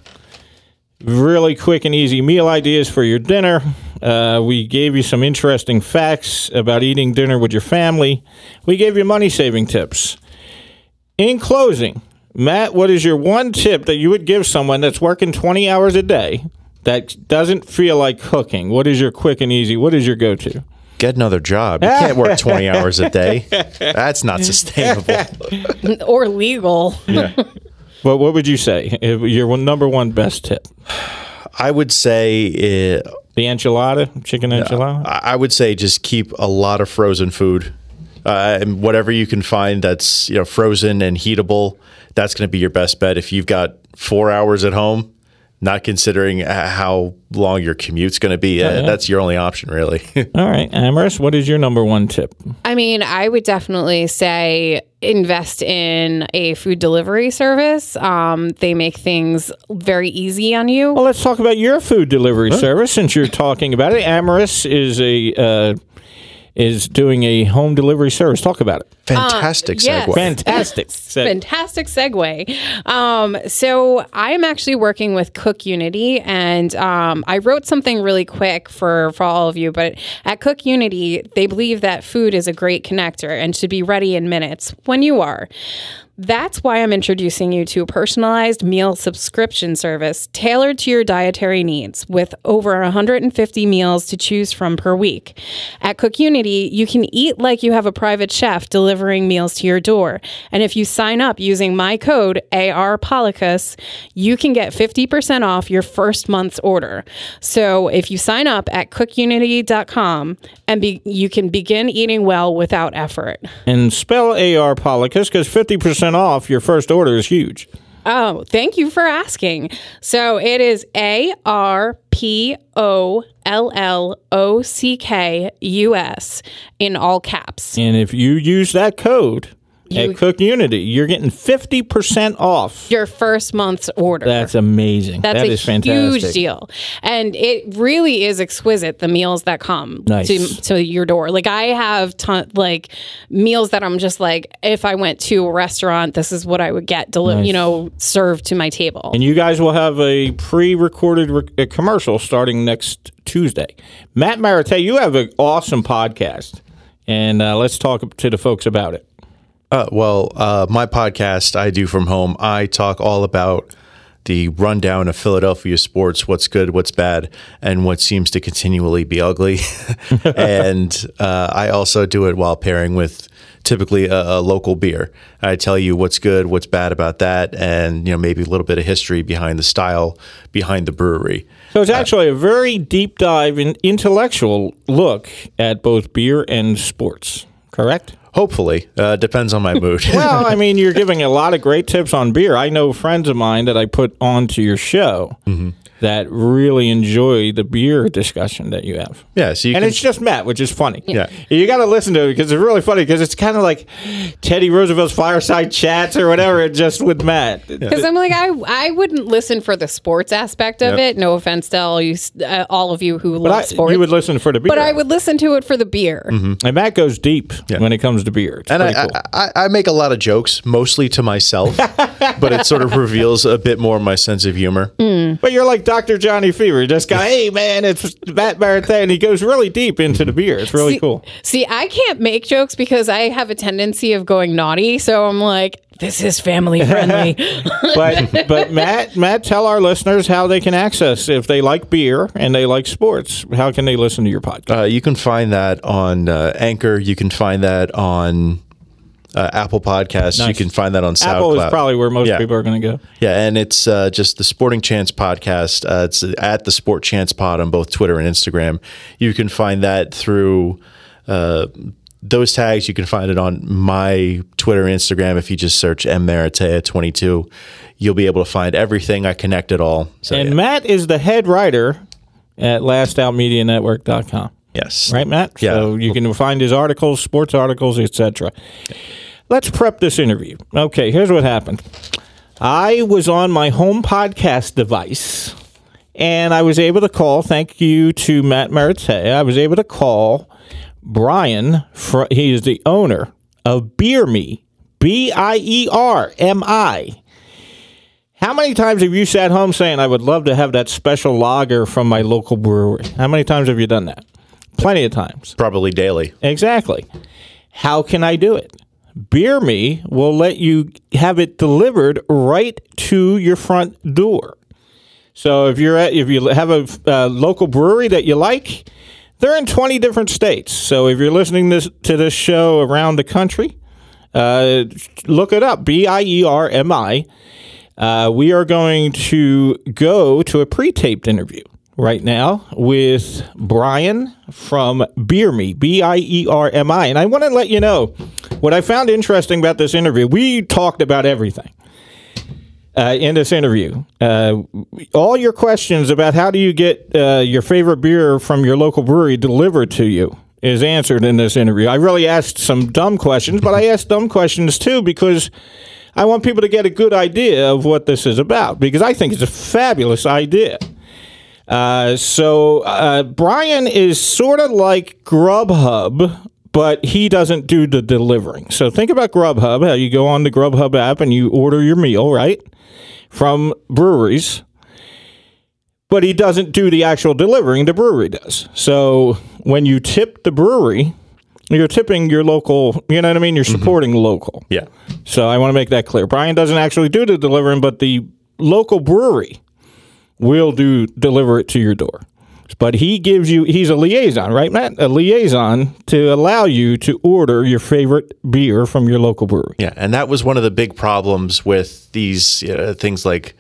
really quick and easy meal ideas for your dinner. Uh, we gave you some interesting facts about eating dinner with your family. We gave you money saving tips. In closing, Matt, what is your one tip that you would give someone that's working 20 hours a day that doesn't feel like cooking? What is your quick and easy? What is your go to? Get another job. You can't work 20 hours a day. That's not sustainable. or legal. yeah. What, what would you say? Your number one best tip? I would say uh, The enchilada, chicken enchilada? I I would say just keep a lot of frozen food. Uh, and whatever you can find that's you know frozen and heatable, that's going to be your best bet. If you've got four hours at home, not considering uh, how long your commute's going to be, uh, that's your only option, really. All right, Amaris, what is your number one tip? I mean, I would definitely say invest in a food delivery service. Um, they make things very easy on you. Well, let's talk about your food delivery service since you're talking about it. Amaris is a uh, is doing a home delivery service. Talk about it. Fantastic yes. segue. Fantastic. Said- Fantastic segue. Um, so I'm actually working with CookUnity, and um, I wrote something really quick for for all of you. But at CookUnity, they believe that food is a great connector and should be ready in minutes when you are. That's why I'm introducing you to a personalized meal subscription service tailored to your dietary needs with over 150 meals to choose from per week. At CookUnity, you can eat like you have a private chef delivering meals to your door. And if you sign up using my code ARPOLLOCKUS, you can get 50% off your first month's order. So if you sign up at cookunity.com and be, you can begin eating well without effort. and spell AR Policus because 50% off your first order is huge. Oh, thank you for asking. So it is A R P O L L O C K U S in all caps. And if you use that code You- at CookUnity, you're getting 50% off. Your first month's order. That's amazing. That's That a is fantastic. huge deal. And it really is exquisite, the meals that come Nice. to, to your door. Like I have ton, like meals that I'm just like, if I went to a restaurant, this is what I would get, deli- you know, served to my table. And you guys will have a pre-recorded re- a commercial starting next Tuesday. Matt Maratea, you have an awesome podcast, and uh, let's talk to the folks about it. Uh, well, uh, my podcast I do from home. I talk all about the rundown of Philadelphia sports, what's good, what's bad, and what seems to continually be ugly. and uh, I also do it while pairing with typically a, a local beer. I tell you what's good, what's bad about that, and you know maybe a little bit of history behind the style, behind the brewery. So it's actually a very deep dive and intellectual look at both beer and sports. Correct. Hopefully, uh, depends on my mood. Well, I mean, you're giving a lot of great tips on beer. I know friends of mine that I put onto your show Mm-hmm. that really enjoy the beer discussion that you have. yeah, so you and can it's just Matt, which is funny. Yeah. you got to listen to it because it's really funny because it's kind of like Teddy Roosevelt's fireside chats or whatever, just with Matt. Because I'm like, I I wouldn't listen for the sports aspect of Yep. it. No offense to all you, uh, all of you who But love I, sports. you would listen for the beer, but I would listen to it for the beer. And Matt goes deep when it comes to beer. It's And I, cool. I, I, I make a lot of jokes, mostly to myself, but it sort of reveals a bit more of my sense of humor. Mm. but you're like Dr. Johnny Fever. Just go, hey man, it's Matt Barrett, and he goes really deep into the beer. It's really See- cool. See, I can't make jokes because I have a tendency of going naughty. So I'm like, this is family friendly. but but Matt Matt, tell our listeners how they can access if they like beer and they like sports. How can they listen to your podcast? Uh, you can find that on uh, Anchor. You can find that on uh, Apple Podcasts. You can find that on SoundCloud. Apple is probably where most Yeah. people are going to go. Yeah, and it's uh, just the Sporting Chance podcast. Uh, it's at the Sport Chance Pod on both Twitter and Instagram. You can find that through uh, those tags. You can find it on my Twitter Instagram. If you just search M Maratea twenty two, you'll be able to find everything. I connect it all. So And yeah. Matt is the head writer at lastoutmedianetwork.com. yes, Right, Matt? Yeah. So you can find his articles, sports articles, etc. Let's prep this interview. Okay, here's what happened. I was on my home podcast device and I was able to call, thank you to Matt Maratea, I was able to call Brian, he is the owner of Biermi, B I E R M I. How many times have you sat home saying, I would love to have that special lager from my local brewery? How many times have you done that? Plenty of times. probably daily. Exactly. How can I do it? Biermi will let you have it delivered right to your front door. So if you're at, if you have a uh, local brewery that you like, they're in 20 different states. So if you're listening this to this show around the country, uh, look it up. B I E R M I. Uh, we are going to go to a pre-taped interview right now with Brian from Biermi, B I E R M I. And I want to let you know what I found interesting about this interview. We talked about everything uh, in this interview. Uh, all your questions about how do you get uh, your favorite beer from your local brewery delivered to you is answered in this interview. I really asked some dumb questions, but I asked dumb questions too because I want people to get a good idea of what this is about because I think it's a fabulous idea. Uh, so uh, Brian is sort of like Grubhub, but he doesn't do the delivering. So think about Grubhub. How you go on the Grubhub app and you order your meal, right, from breweries. But he doesn't do the actual delivering. The brewery does. So when you tip the brewery, you're tipping your local. You know what I mean? You're mm-hmm. supporting local. Yeah, So I want to make that clear. Brian doesn't actually do the delivering, but the local brewery will do deliver it to your door. But he gives you he's a liaison, right, Matt? A liaison to allow you to order your favorite beer from your local brewery. yeah, and that was one of the big problems with these uh, things like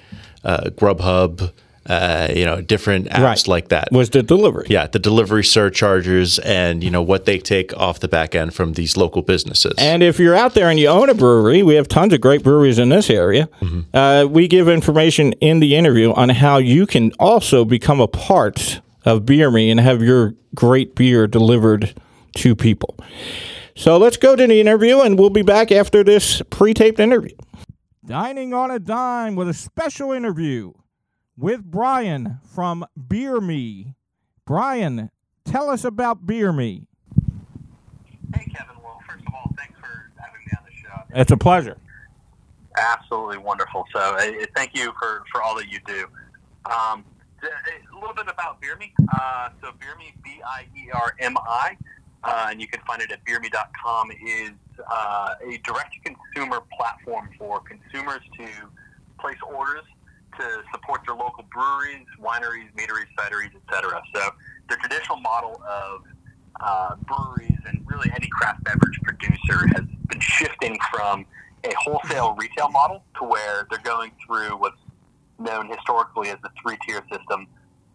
uh, Grubhub. Uh, you know, different apps Right. like that. Was the delivery. yeah, the delivery surcharges and you know what they take off the back end from these local businesses. And if you're out there and you own a brewery, we have tons of great breweries in this area. Uh, we give information in the interview on how you can also become a part of Biermi and have your great beer delivered to people. So let's go to the interview, and we'll be back after this pre taped interview. Dining on a Dime with a special interview with Brian from Biermi. Brian, tell us about Biermi. Hey, Kevin. Well, first of all, thanks for having me on the show. It's a pleasure. Absolutely wonderful. So, uh, thank you for, for all that you do. Um, th- a little bit about Biermi. Uh, so, Biermi, B I E R M I, uh, and you can find it at biermi.com, is uh, a direct to consumer platform for consumers to place orders to support their local breweries, wineries, meaderies, cideries, etc. So, the traditional model of uh, breweries and really any craft beverage producer has been shifting from a wholesale retail model to where they're going through what's known historically as the three tier system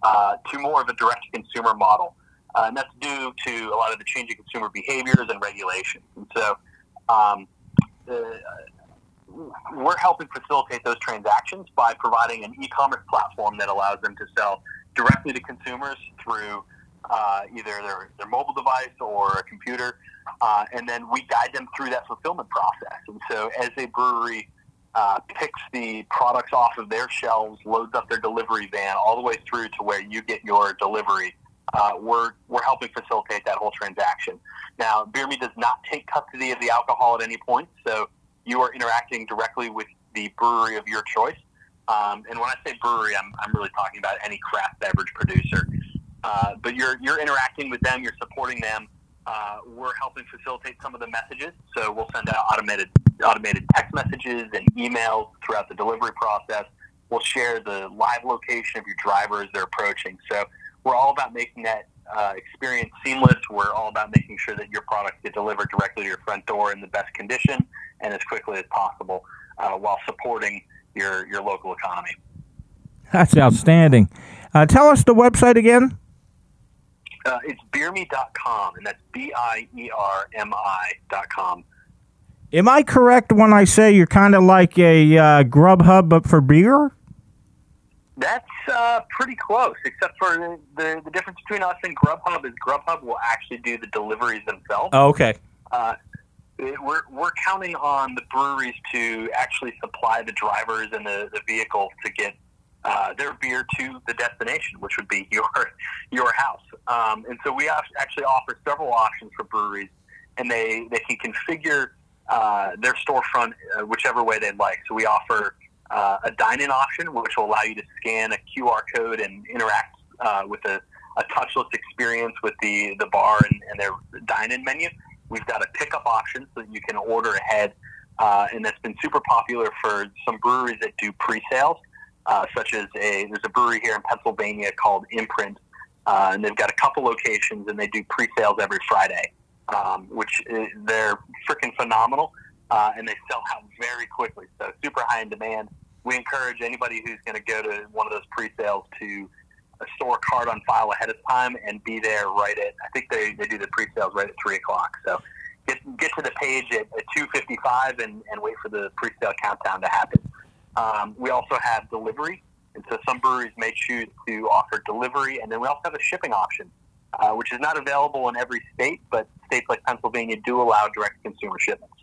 uh, to more of a direct to consumer model. Uh, and that's due to a lot of the changing consumer behaviors and regulations. And so um, uh, we're helping facilitate those transactions by providing an e commerce platform that allows them to sell directly to consumers through uh, either their, their mobile device or a computer, uh, and then we guide them through that fulfillment process. And so, as a brewery uh, picks the products off of their shelves, loads up their delivery van, all the way through to where you get your delivery, uh, we're we're helping facilitate that whole transaction. Now, Biermi does not take custody of the alcohol at any point, so you are interacting directly with the brewery of your choice. Um, and when I say brewery, I'm, I'm really talking about any craft beverage producer. Uh, but you're you're interacting with them, you're supporting them. Uh, we're helping facilitate some of the messages, so we'll send out automated automated text messages and emails throughout the delivery process. We'll share the live location of your driver as they're approaching. So we're all about making that uh, experience seamless. We're all about making sure that your products get delivered directly to your front door in the best condition and as quickly as possible, uh, while supporting your your local economy. That's outstanding. Uh, tell us the website again. Uh, it's biermi.com, and that's B I E R M I.com. Am I correct when I say you're kind of like a uh, Grubhub but for beer? That's uh, pretty close, except for the, the, the difference between us and Grubhub is Grubhub will actually do the deliveries themselves. Oh, okay. Uh, we're, we're counting on the breweries to actually supply the drivers and the, the vehicles to get uh, their beer to the destination, which would be your your house. Um, and so we actually offer several options for breweries, and they, they can configure uh, their storefront uh, whichever way they'd like. So we offer uh, a dine-in option, which will allow you to scan a QR code and interact uh, with a, a touchless experience with the, the bar and, and their dine-in menu. We've got a pickup option so that you can order ahead, and that's been super popular for some breweries that do pre-sales, uh, such as a there's a brewery here in Pennsylvania called Imprint, uh, and they've got a couple locations, and they do pre-sales every Friday, um, which is, they're freaking phenomenal, uh, and they sell out very quickly. So super high in demand. We encourage anybody who's going to go to one of those pre-sales to uh, store card on file ahead of time and be there right at. I think they, they do the pre-sales right at three o'clock. So get get to the page at, at two fifty five and, and wait for the pre-sale countdown to happen. Um, we also have delivery, and so some breweries may choose to offer delivery, and then we also have a shipping option, uh, which is not available in every state, but states like Pennsylvania do allow direct consumer shipments.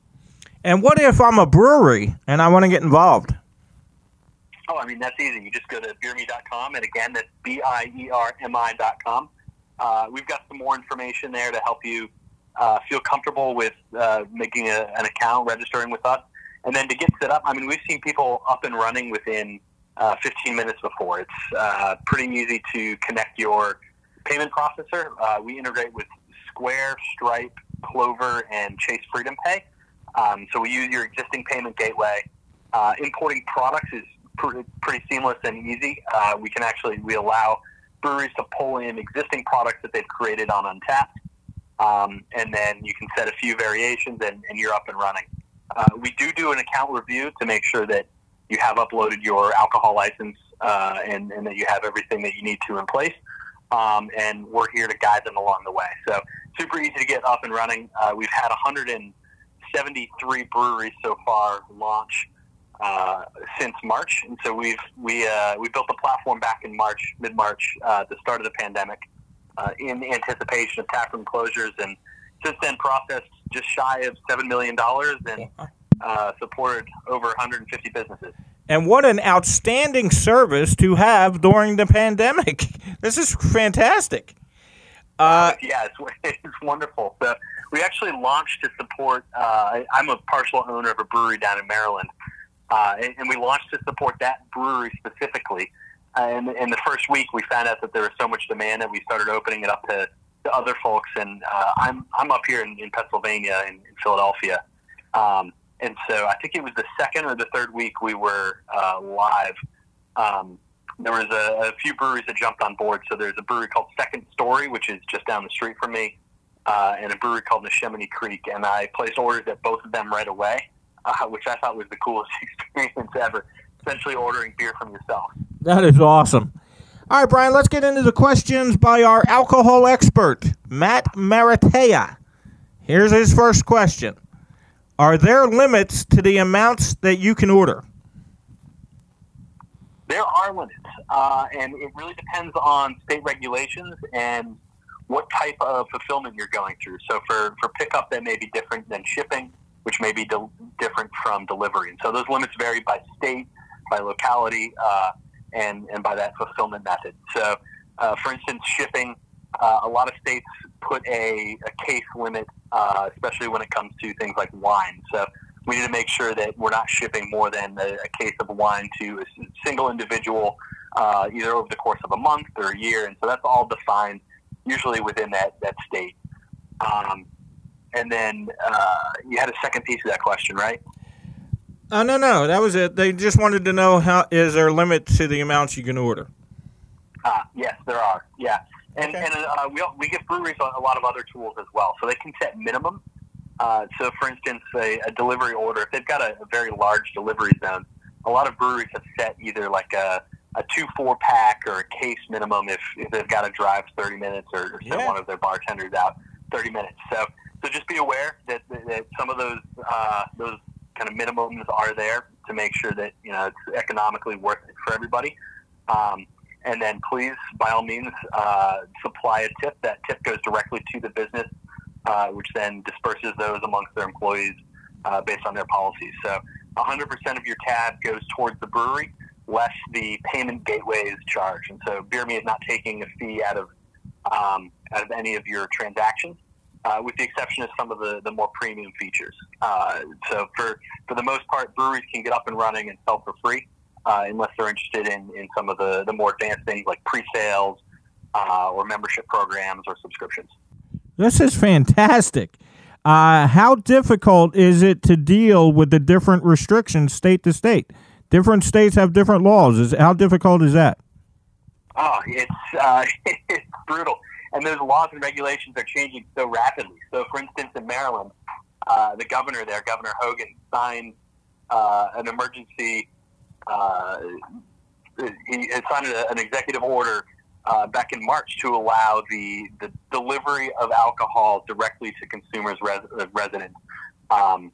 And what if I'm a brewery and I want to get involved? Oh, I mean, that's easy. You just go to biermi.com, and again, that's B I E R M I.com. Uh, we've got some more information there to help you uh, feel comfortable with uh, making a, an account, registering with us. And then to get set up, I mean, we've seen people up and running within uh, 15 minutes before. It's uh, pretty easy to connect your payment processor. Uh, we integrate with Square, Stripe, Clover, and Chase Freedom Pay. Um, so we use your existing payment gateway. Uh, importing products is pr- pretty seamless and easy. Uh, we can actually we allow breweries to pull in existing products that they've created on Untappd, um, and then you can set a few variations, and, and you're up and running. Uh, we do do an account review to make sure that you have uploaded your alcohol license uh, and, and that you have everything that you need to in place. Um, and we're here to guide them along the way. So super easy to get up and running. Uh, we've had 173 breweries so far launch uh, since March, and so we've we uh, we built the platform back in March, mid March, uh, the start of the pandemic, in anticipation of taproom closures, and since then processed just shy of seven million dollars and uh, supported over 150 businesses. And what an outstanding service to have during the pandemic. This is fantastic. Uh, yeah, it's, it's wonderful. So we actually launched to support. Uh, I'm a partial owner of a brewery down in Maryland, uh, and, and we launched to support that brewery specifically. And in the first week, we found out that there was so much demand that we started opening it up to, to other folks. And uh, I'm I'm up here in, in Pennsylvania, in, in Philadelphia, um, and so I think it was the second or the third week we were uh, live. Um, there was a, a few breweries that jumped on board. So there's a brewery called Second Story, which is just down the street from me, uh, and a brewery called Neshaminy Creek. And I placed orders at both of them right away, uh, which I thought was the coolest experience ever. Essentially, ordering beer from yourself. that is awesome. All right, Brian, let's get into the questions by our alcohol expert, Matt Maratea. Here's his first question Are there limits to the amounts that you can order? There are limits, uh, and it really depends on state regulations and what type of fulfillment you're going through. So for, for pickup, that may be different than shipping, which may be del- different from delivery. And so those limits vary by state, by locality, uh, and, and by that fulfillment method. So, uh, for instance, shipping, uh, a lot of states put a, a case limit, uh, especially when it comes to things like wine. So we need to make sure that we're not shipping more than a, a case of wine to a single individual, uh, either over the course of a month or a year. And so that's all defined usually within that, that state. Um, and then uh, you had a second piece of that question, right? Uh, no, no, that was it. They just wanted to know how is there a limit to the amounts you can order? Ah, yes, there are. Yeah, And, Okay. and uh, we, we give breweries a, lot of other tools as well. So they can set minimum. Uh, so, for instance, a, a delivery order, if they've got a, a very large delivery zone, a lot of breweries have set either like a, a two four pack or a case minimum if, if they've got to drive 30 minutes or, or send Yeah. one of their bartenders out 30 minutes. So, so just be aware that, that, that some of those uh, those kind of minimums are there to make sure that you know it's economically worth it for everybody. Um, and then please, by all means, uh, supply a tip. That tip goes directly to the business, uh, which then disperses those amongst their employees uh, based on their policies. So 100% of your tab goes towards the brewery, less the payment gateways charge. And so Biermi is not taking a fee out of um, out of any of your transactions. Uh, with the exception of some of the, the more premium features. Uh, so for, for the most part, breweries can get up and running and sell for free uh, unless they're interested in, in some of the, the more advanced things like pre-sales uh, or membership programs or subscriptions. This is fantastic. Uh, how difficult is it to deal with the different restrictions state to state? Different states have different laws. Is how difficult is that? Oh, it's uh, it's brutal, and those laws and regulations are changing so rapidly. So, for instance, in Maryland, uh, the governor there, Governor Hogan, signed uh, an emergency. Uh, he signed a, an executive order uh, back in March to allow the, the delivery of alcohol directly to consumers' res- uh, residents. Um,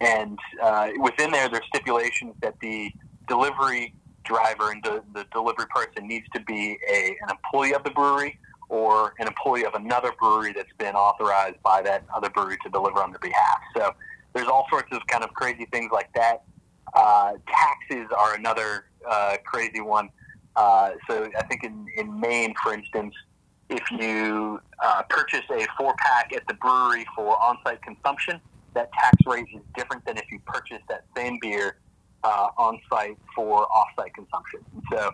and uh, within there, there's stipulations that the delivery driver and the, the delivery person needs to be a, an employee of the brewery or an employee of another brewery that's been authorized by that other brewery to deliver on their behalf. So there's all sorts of kind of crazy things like that. Uh, taxes are another uh, crazy one. Uh, so I think in, in Maine, for instance, if you uh, purchase a four pack at the brewery for on site consumption, that tax rate is different than if you purchase that same beer uh, on site for off site consumption. And so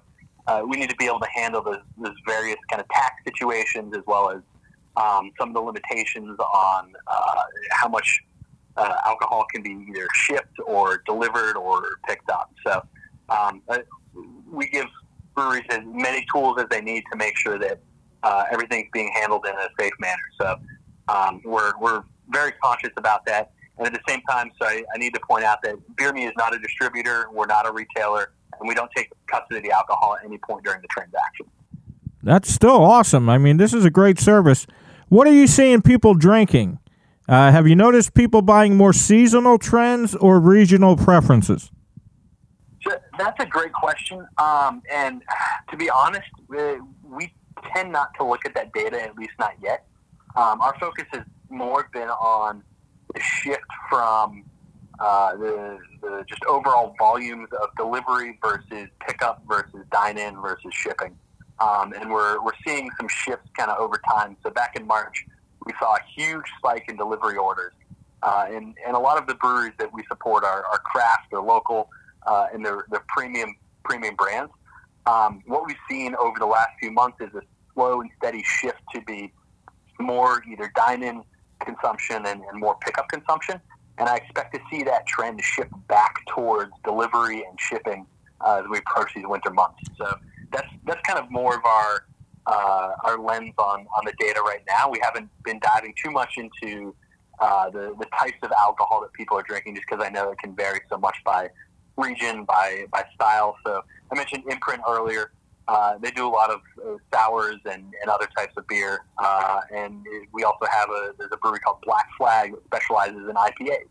uh, we need to be able to handle those, various kind of tax situations as well as um, some of the limitations on uh, how much uh, alcohol can be either shipped or delivered or picked up. So um, uh, we give breweries as many tools as they need to make sure that uh, everything's being handled in a safe manner. So um, we're, we're very conscious about that. And at the same time, so I, I need to point out that Biermi is not a distributor, we're not a retailer, and we don't take custody of the alcohol at any point during the transaction. That's still awesome. I mean, this is a great service. What are you seeing people drinking? Uh, have you noticed people buying more seasonal trends or regional preferences? So that's a great question. Um, and to be honest, we, we tend not to look at that data, at least not yet. Um, our focus has more been on the shift from uh, the, the just overall volumes of delivery versus pickup versus dine in versus shipping. Um, and we're, we're seeing some shifts kind of over time. So back in March, we saw a huge spike in delivery orders. Uh, and, and a lot of the breweries that we support are, are craft, they're local, uh, and they're, they're premium premium brands. Um, what we've seen over the last few months is a slow and steady shift to be more either dine-in consumption and, and more pickup consumption. And I expect to see that trend shift back towards delivery and shipping uh, as we approach these winter months. So that's that's kind of more of our uh, our lens on, on the data right now. We haven't been diving too much into uh, the, the types of alcohol that people are drinking just because I know it can vary so much by region, by, by style. So I mentioned Imprint earlier. Uh, they do a lot of uh, sours and, and other types of beer. Uh, and it, we also have a, there's a brewery called Black Flag that specializes in IPAs.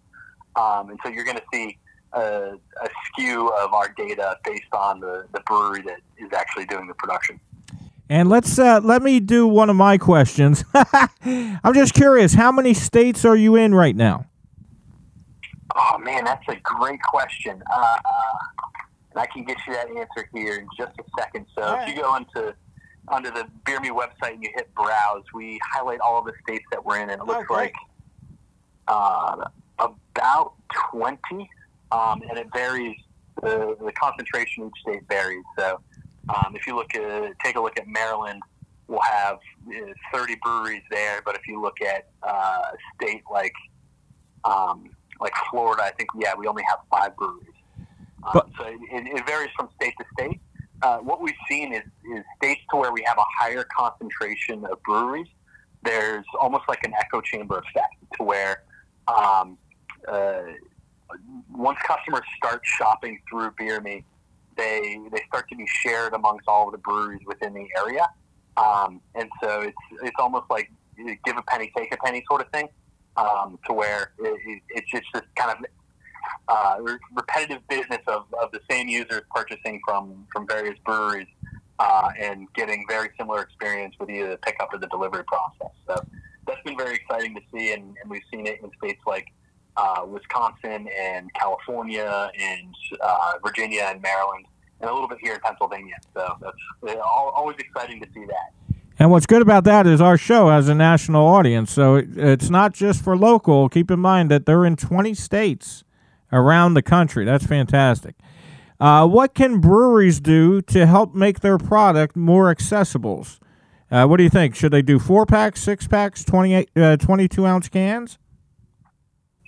Um, and so you're going to see a, a skew of our data based on the, the brewery that is actually doing the production. And let's uh, let me do one of my questions. I'm just curious, how many states are you in right now? Oh man, that's a great question. Uh, and I can get you that answer here in just a second. So All if you go into under the Biermi website and you hit browse, we highlight all of the states that we're in, and it looks great. like uh, about twenty, um, and it varies. The, the concentration each state varies. So um, if you look at take a look at Maryland, we'll have uh, 30 breweries there. But if you look at uh, a state like um, like Florida, I think yeah, we only have five breweries. Um, But- so it, it varies from state to state. Uh, what we've seen is, is states to where we have a higher concentration of breweries, there's almost like an echo chamber effect to where um, uh, once customers start shopping through Biermi, they they start to be shared amongst all of the breweries within the area, um, and so it's it's almost like give a penny, take a penny sort of thing, um, to where it, it's just this kind of uh, repetitive business of, of the same users purchasing from from various breweries uh, and getting very similar experience with either the pickup or the delivery process. So that's been very exciting to see, and, and we've seen it in states like uh, Wisconsin and California and uh, Virginia and Maryland, and a little bit here in Pennsylvania. So that's always exciting to see that. And what's good about that is our show has a national audience, so it's not just for local. Keep in mind that they're in 20 states around the country. That's fantastic. Uh, what can breweries do to help make their product more accessible? Uh, what do you think? Should they do four packs, six packs, 28, uh, 22 ounce cans?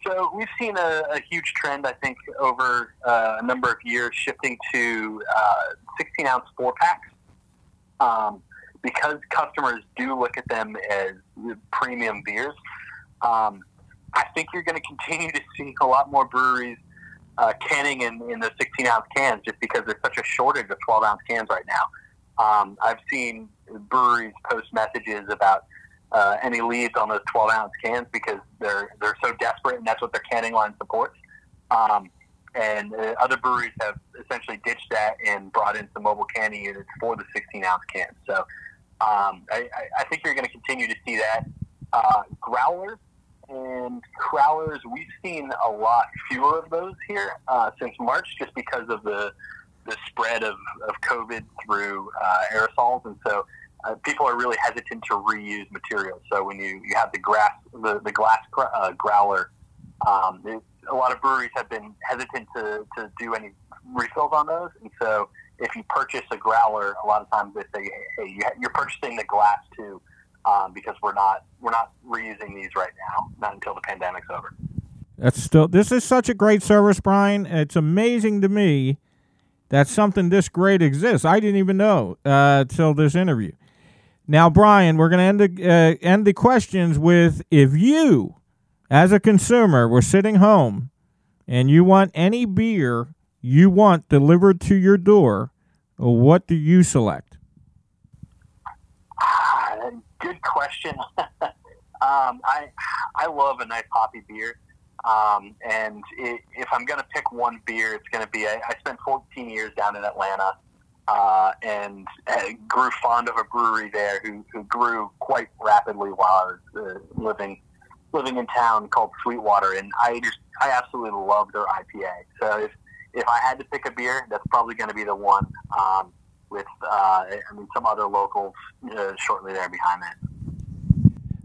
So we've seen a, a huge trend, I think, over uh, a number of years shifting to uh, 16 ounce four packs. Um, because customers do look at them as premium beers, um, I think you're going to continue to see a lot more breweries uh, canning in, in the 16 ounce cans just because there's such a shortage of 12 ounce cans right now. Um, I've seen breweries post messages about uh, any leads on those 12 ounce cans because they're they're so desperate and that's what their canning line supports. Um, and uh, other breweries have essentially ditched that and brought in some mobile canning units for the 16 ounce cans. So um, I, I, think you're going to continue to see that. Uh, growlers and crowlers, we've seen a lot fewer of those here uh, since March, just because of the the spread of, of COVID through uh, aerosols, and so uh, people are really hesitant to reuse materials. So when you, you have the grass the the glass uh, growler, um, a lot of breweries have been hesitant to, to do any refills on those, and so if you purchase a growler, a lot of times they say, "Hey, you're purchasing the glass too." Um, because we're not we're not reusing these right now, not until the pandemic's over. That's still this is such a great service, Brian. It's amazing to me that something this great exists. I didn't even know uh, till this interview. Now, Brian, we're going to end the uh, end the questions with if you, as a consumer, were sitting home and you want any beer you want delivered to your door, what do you select? Good question. um, I I love a nice hoppy beer, um, and it, if I'm going to pick one beer, it's going to be. I, I spent 14 years down in Atlanta, uh, and uh, grew fond of a brewery there who, who grew quite rapidly while I was uh, living living in town called Sweetwater, and I just I absolutely love their IPA. So if if I had to pick a beer, that's probably going to be the one. Um, with uh, I mean some other locals uh, shortly there behind that.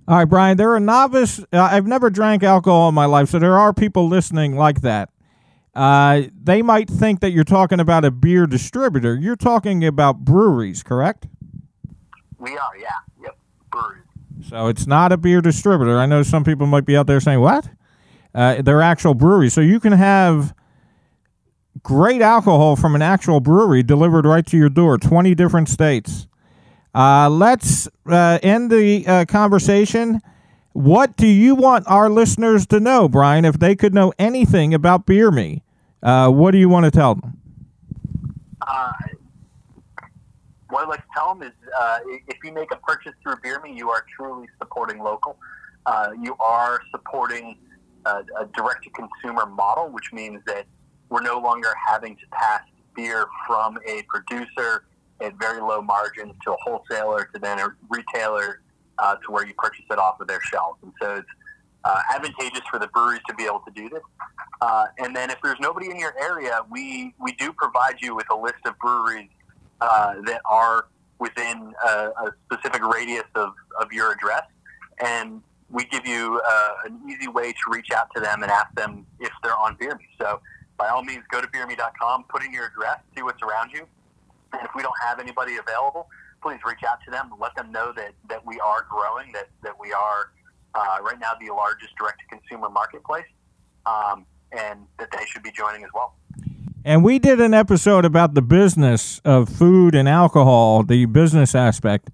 All right, Brian. There are novice. Uh, I've never drank alcohol in my life, so there are people listening like that. Uh, they might think that you're talking about a beer distributor. You're talking about breweries, correct? We are, yeah. Yep, breweries. So it's not a beer distributor. I know some people might be out there saying, "What?" Uh, they're actual breweries. So you can have great alcohol from an actual brewery delivered right to your door, 20 different states. Uh, let's uh, end the uh, conversation. What do you want our listeners to know, Brian? If they could know anything about Biermi, uh, what do you want to tell them? Uh, what I'd like to tell them is uh, if you make a purchase through Biermi, you are truly supporting local. you are supporting a, a direct to consumer model, which means that we're no longer having to pass beer from a producer at very low margins to a wholesaler to then a retailer uh, to where you purchase it off of their shelves. And so it's uh, advantageous for the breweries to be able to do this. Uh, and then if there's nobody in your area, we, we do provide you with a list of breweries uh, that are within a, a, specific radius of, of your address. And we give you uh, an easy way to reach out to them and ask them if they're on Beer So by all means, go to biermi.com, put in your address, see what's around you. And if we don't have anybody available, please reach out to them, let them know that, that we are growing, that, that we are uh, right now the largest direct to consumer marketplace, um, and that they should be joining as well. And we did an episode about the business of food and alcohol, the business aspect.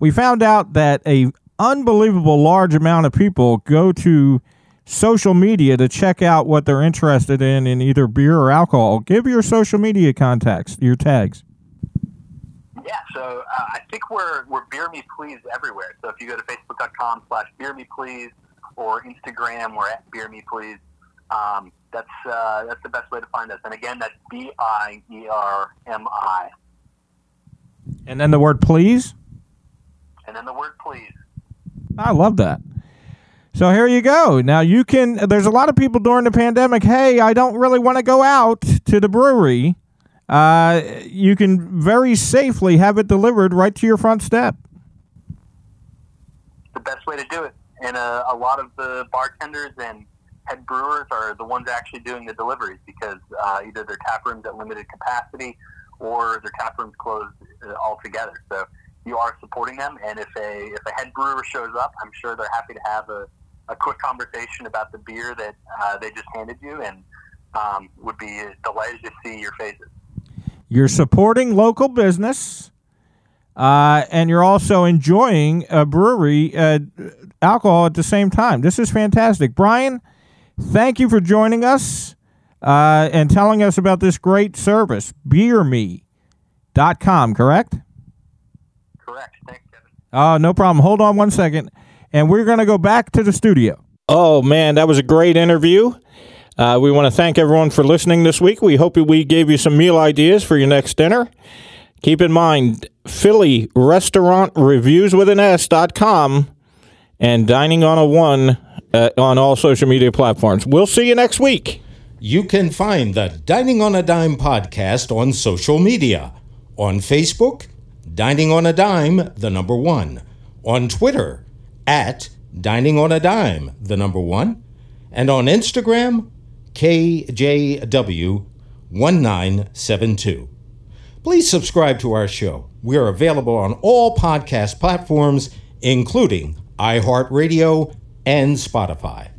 We found out that a unbelievable large amount of people go to social media to check out what they're interested in in either beer or alcohol. Give your social media contacts, your tags. Yeah, so uh, I think we're we're Biermi Please everywhere. So if you go to facebook.com slash Biermi Please or Instagram, we're at Biermi Please. Um, that's uh, that's the best way to find us. And again, that's B I E R M I. And then the word please. And then the word please. I love that. So here you go. Now you can. There's a lot of people during the pandemic. Hey, I don't really want to go out to the brewery. Uh, you can very safely have it delivered right to your front step. The best way to do it. And uh, a lot of the bartenders and head brewers are the ones actually doing the deliveries because uh, either their tap rooms at limited capacity or their tap rooms closed uh, altogether. So you are supporting them. And if a if a head brewer shows up, I'm sure they're happy to have a, a quick conversation about the beer that uh, they just handed you, and um, would be delighted to see your faces. You're supporting local business. Uh, and you're also enjoying a brewery uh, alcohol at the same time. This is fantastic. Brian, thank you for joining us uh, and telling us about this great service, biermi.com, correct? Correct. Thanks, Kevin. Oh, no problem. Hold on one second. And we're going to go back to the studio. Oh, man, that was a great interview. Uh, we want to thank everyone for listening this week. We hope we gave you some meal ideas for your next dinner. Keep in mind, Philly Restaurant Reviews with an S.com and Dining on a One uh, on all social media platforms. We'll see you next week. You can find the Dining on a Dime podcast on social media. On Facebook, Dining on a Dime, the number one. On Twitter, at Dining on a Dime, the number one. And on Instagram, KJW1972. Please subscribe to our show. We are available on all podcast platforms, including iHeartRadio and Spotify.